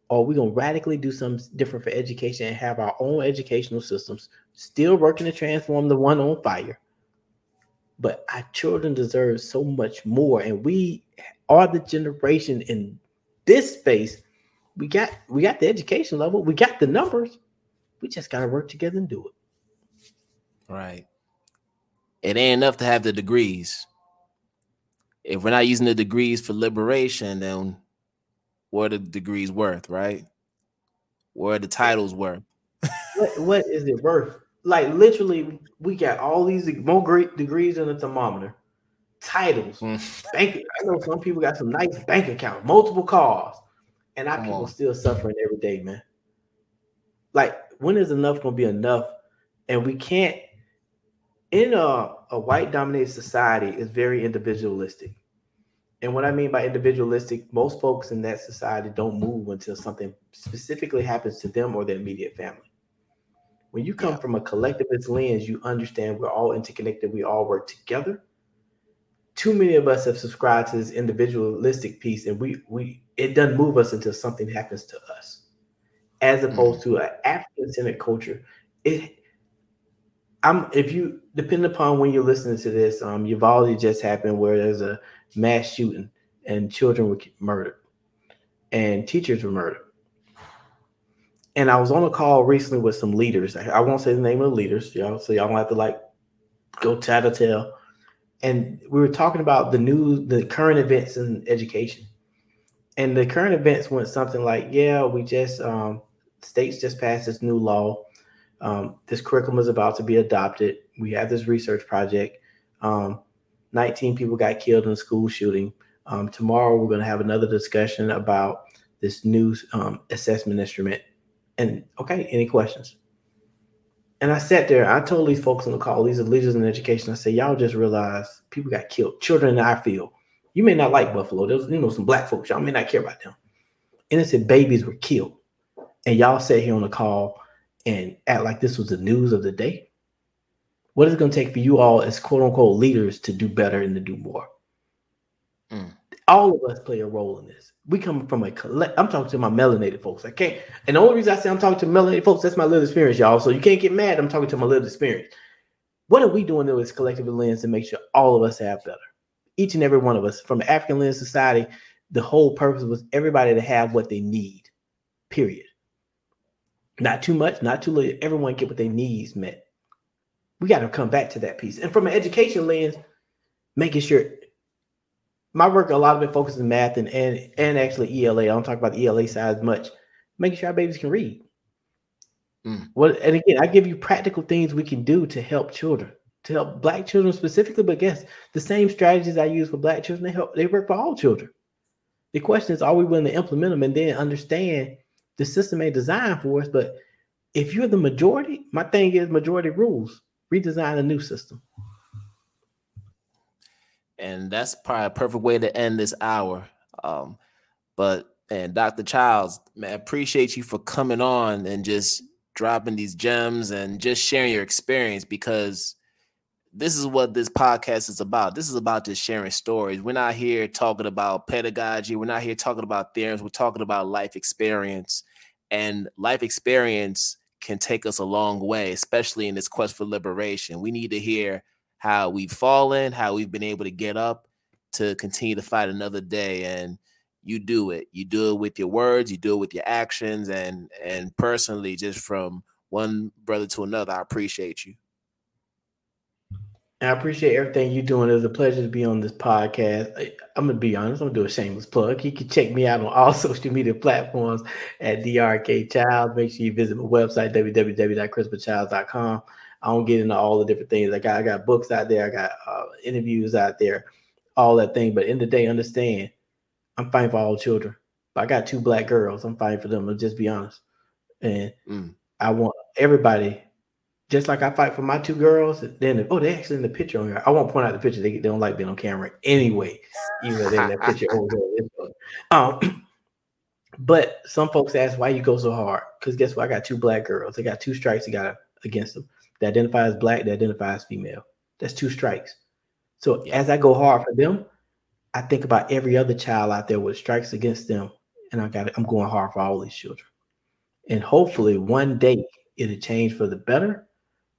Or are we going to radically do something different for education and have our own educational systems still working to transform the one on fire? But our children deserve so much more. And we are the generation in this space. We got we got the education level, we got the numbers. We just got to work together and do it. Right. It ain't enough to have the degrees. If we're not using the degrees for liberation, then what are the degrees worth, right? What are the titles worth? what, what is it worth? Like literally, we got all these more great degrees in the thermometer, titles, mm. bank. I know some people got some nice bank account, multiple cars, and our people on. still suffering every day, man. Like, when is enough gonna be enough? And we can't in a, a white dominated society is very individualistic. And what I mean by individualistic, most folks in that society don't move until something specifically happens to them or their immediate family. When you come yeah. from a collectivist lens, you understand we're all interconnected, we all work together. Too many of us have subscribed to this individualistic piece, and we we it doesn't move us until something happens to us. As opposed mm-hmm. to an African-centered culture, it I'm if you depending upon when you're listening to this, um, Uvalde just happened where there's a mass shooting and children were murdered and teachers were murdered. And I was on a call recently with some leaders. I won't say the name of the leaders, y'all, so y'all don't have to like go tattletale. And we were talking about the new, the current events in education. And the current events went something like, yeah, we just um, states just passed this new law um, this curriculum is about to be adopted. We have this research project. Um, 19 people got killed in a school shooting. Um, tomorrow, we're going to have another discussion about this new um, assessment instrument. And okay, any questions? And I sat there. I told these folks on the call, these are leaders in education. I said, y'all just realize people got killed, children in our field. You may not like Buffalo. There's you know some black folks. Y'all may not care about them. Innocent babies were killed, and y'all sat here on the call and act like this was the news of the day? What is it going to take for you all as quote unquote leaders to do better and to do more? Mm. all of us play a role in this. We come from a collect. I'm talking to my melanated folks. I can't. And the only reason I say I'm talking to melanated folks, that's my little experience, y'all. So you can't get mad. I'm talking to my little experience. What are we doing though as collective lens to make sure all of us have better? Each and every one of us from the African Lens Society, the whole purpose was everybody to have what they need. Period. Not too much, not too little. Everyone get what their needs met. We got to come back to that piece. And from an education lens, making sure my work a lot of it focuses in math and and and actually ELA. I don't talk about the ELA side as much. Making sure our babies can read. Mm. What and again, I give you practical things we can do to help children, to help black children specifically. But guess the same strategies I use for black children, they help they work for all children. The question is, are we willing to implement them and then understand the system ain't designed for us? But if you're the majority, my thing is majority rules. Redesign a new system. And that's probably a perfect way to end this hour. Um, but and Dr. Childs, man, appreciate you for coming on and just dropping these gems and just sharing your experience because this is what this podcast is about. This is about just sharing stories. We're not here talking about pedagogy. We're not here talking about theorems. We're talking about life experience. And life experience can take us a long way, especially in this quest for liberation. We need to hear how we've fallen, how we've been able to get up to continue to fight another day. And you do it. You do it with your words, you do it with your actions, and and personally, just from one brother to another, I appreciate you. I appreciate everything you're doing. It was a pleasure to be on this podcast. I'm gonna be honest. I'm gonna do a shameless plug. You can check me out on all social media platforms at DRK Child. Make sure you visit my website www.christopherchilds.com. I don't get into all the different things. I got I got books out there. I got uh, interviews out there, all that thing. But in the day, understand I'm fighting for all children. But I got two black girls. I'm fighting for them. Let's just be honest. And mm. I want everybody, just like I fight for my two girls. Then oh, they actually in the picture on here. I won't point out the picture. They, they don't like being on camera anyway. Even though they in that picture over there. Um, but some folks ask why you go so hard. Because guess what? I got two black girls. They got two strikes. They got against them. They identify as black. They identify as female. That's two strikes. So yeah. as I go hard for them, I think about every other child out there with strikes against them, and I got I'm going hard for all these children. And hopefully one day it'll change for the better.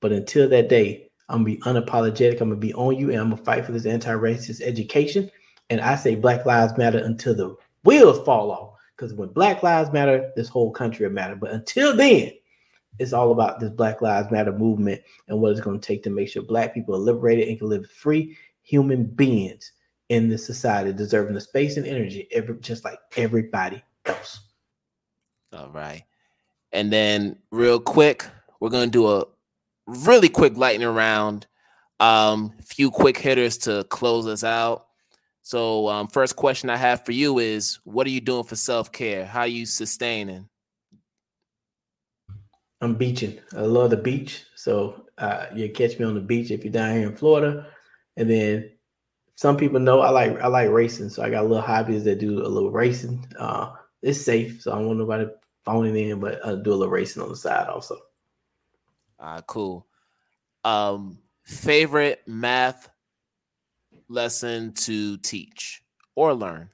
But until that day, I'm gonna be unapologetic. I'm gonna be on you, and I'm gonna fight for this anti-racist education. And I say Black Lives Matter until the wheels fall off. Because when Black Lives Matter, this whole country will matter. But until then, it's all about this Black Lives Matter movement and what it's to take to make sure Black people are liberated and can live free human beings in this society, deserving the space and energy, every, just like everybody else. All right. And then, real quick, we're going to do a really quick lightning round. Um, few quick hitters to close us out. So, um, first question I have for you is what are you doing for self care? How are you sustaining? I'm beaching. I love the beach. So, uh, you catch me on the beach if you're down here in Florida. And then some people know I like I like racing, so I got little hobbies that do a little racing. Uh, it's safe, so I don't want nobody phoning in, but I do a little racing on the side also. All right, cool. Um, favorite math lesson to teach or learn?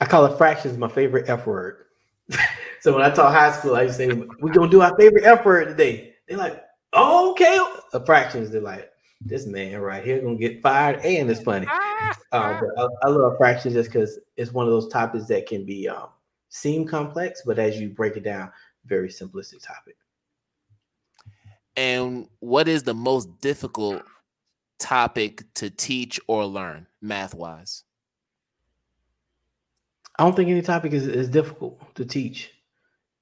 I call it fractions my favorite F word. so when I taught high school, I used to say, We're gonna do our favorite F word today. They're like, oh, okay. The fractions, they're like, this man right here gonna get fired, and it's funny. Uh, but I, I, love fractions just because it's one of those topics that can be um, seem complex, but as you break it down, very simplistic topic. And what is the most difficult topic to teach or learn, math wise? I don't think any topic is, is difficult to teach.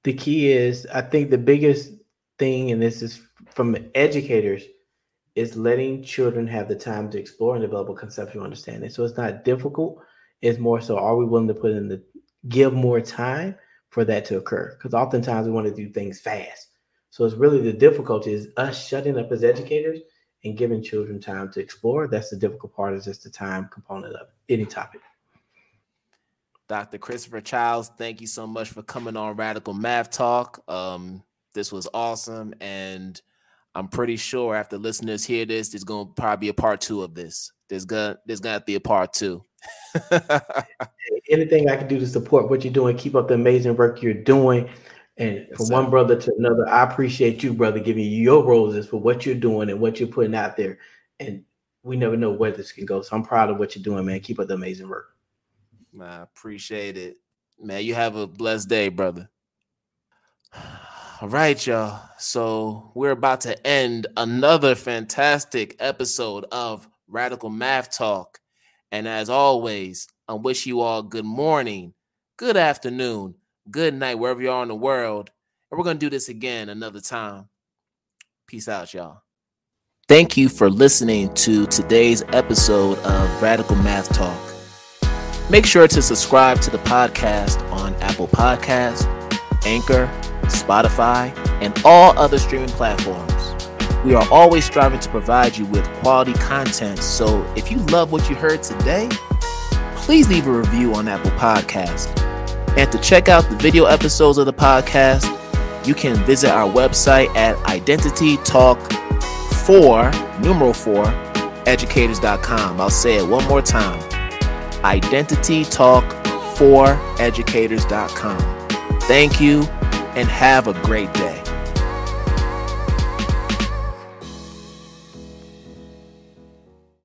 The key is, I think the biggest thing, and this is from educators is letting children have the time to explore and develop a conceptual understanding. So it's not difficult. It's more so are we willing to put in the give more time for that to occur? Because oftentimes we want to do things fast. So it's really the difficulty is us shutting up as educators and giving children time to explore. That's the difficult part, is just the time component of any topic. Dr. Christopher Childs, thank you so much for coming on Radical Math Talk. Um, this was awesome. And I'm pretty sure after listeners hear this, there's gonna probably be a part two of this. There's gonna there's gonna be a part two. Anything I can do to support what you're doing, keep up the amazing work you're doing. And from one brother to another, I appreciate you, brother, giving you your roses for what you're doing and what you're putting out there. And we never know where this can go. So I'm proud of what you're doing, man. Keep up the amazing work. I appreciate it. Man, you have a blessed day, brother. All right, y'all. So we're about to end another fantastic episode of Radical Math Talk. And as always, I wish you all good morning, good afternoon, good night, wherever you are in the world. And we're going to do this again another time. Peace out, y'all. Thank you for listening to today's episode of Radical Math Talk. Make sure to subscribe to the podcast on Apple Podcasts, Anchor, Spotify, and all other streaming platforms. We are always striving to provide you with quality content. So if you love what you heard today, please leave a review on Apple Podcasts. And to check out the video episodes of the podcast, you can visit our website at Identity Talk 4, numeral 4, educators.com. I'll say it one more time. Identity Talk 4 educators.com. Thank you and have a great day.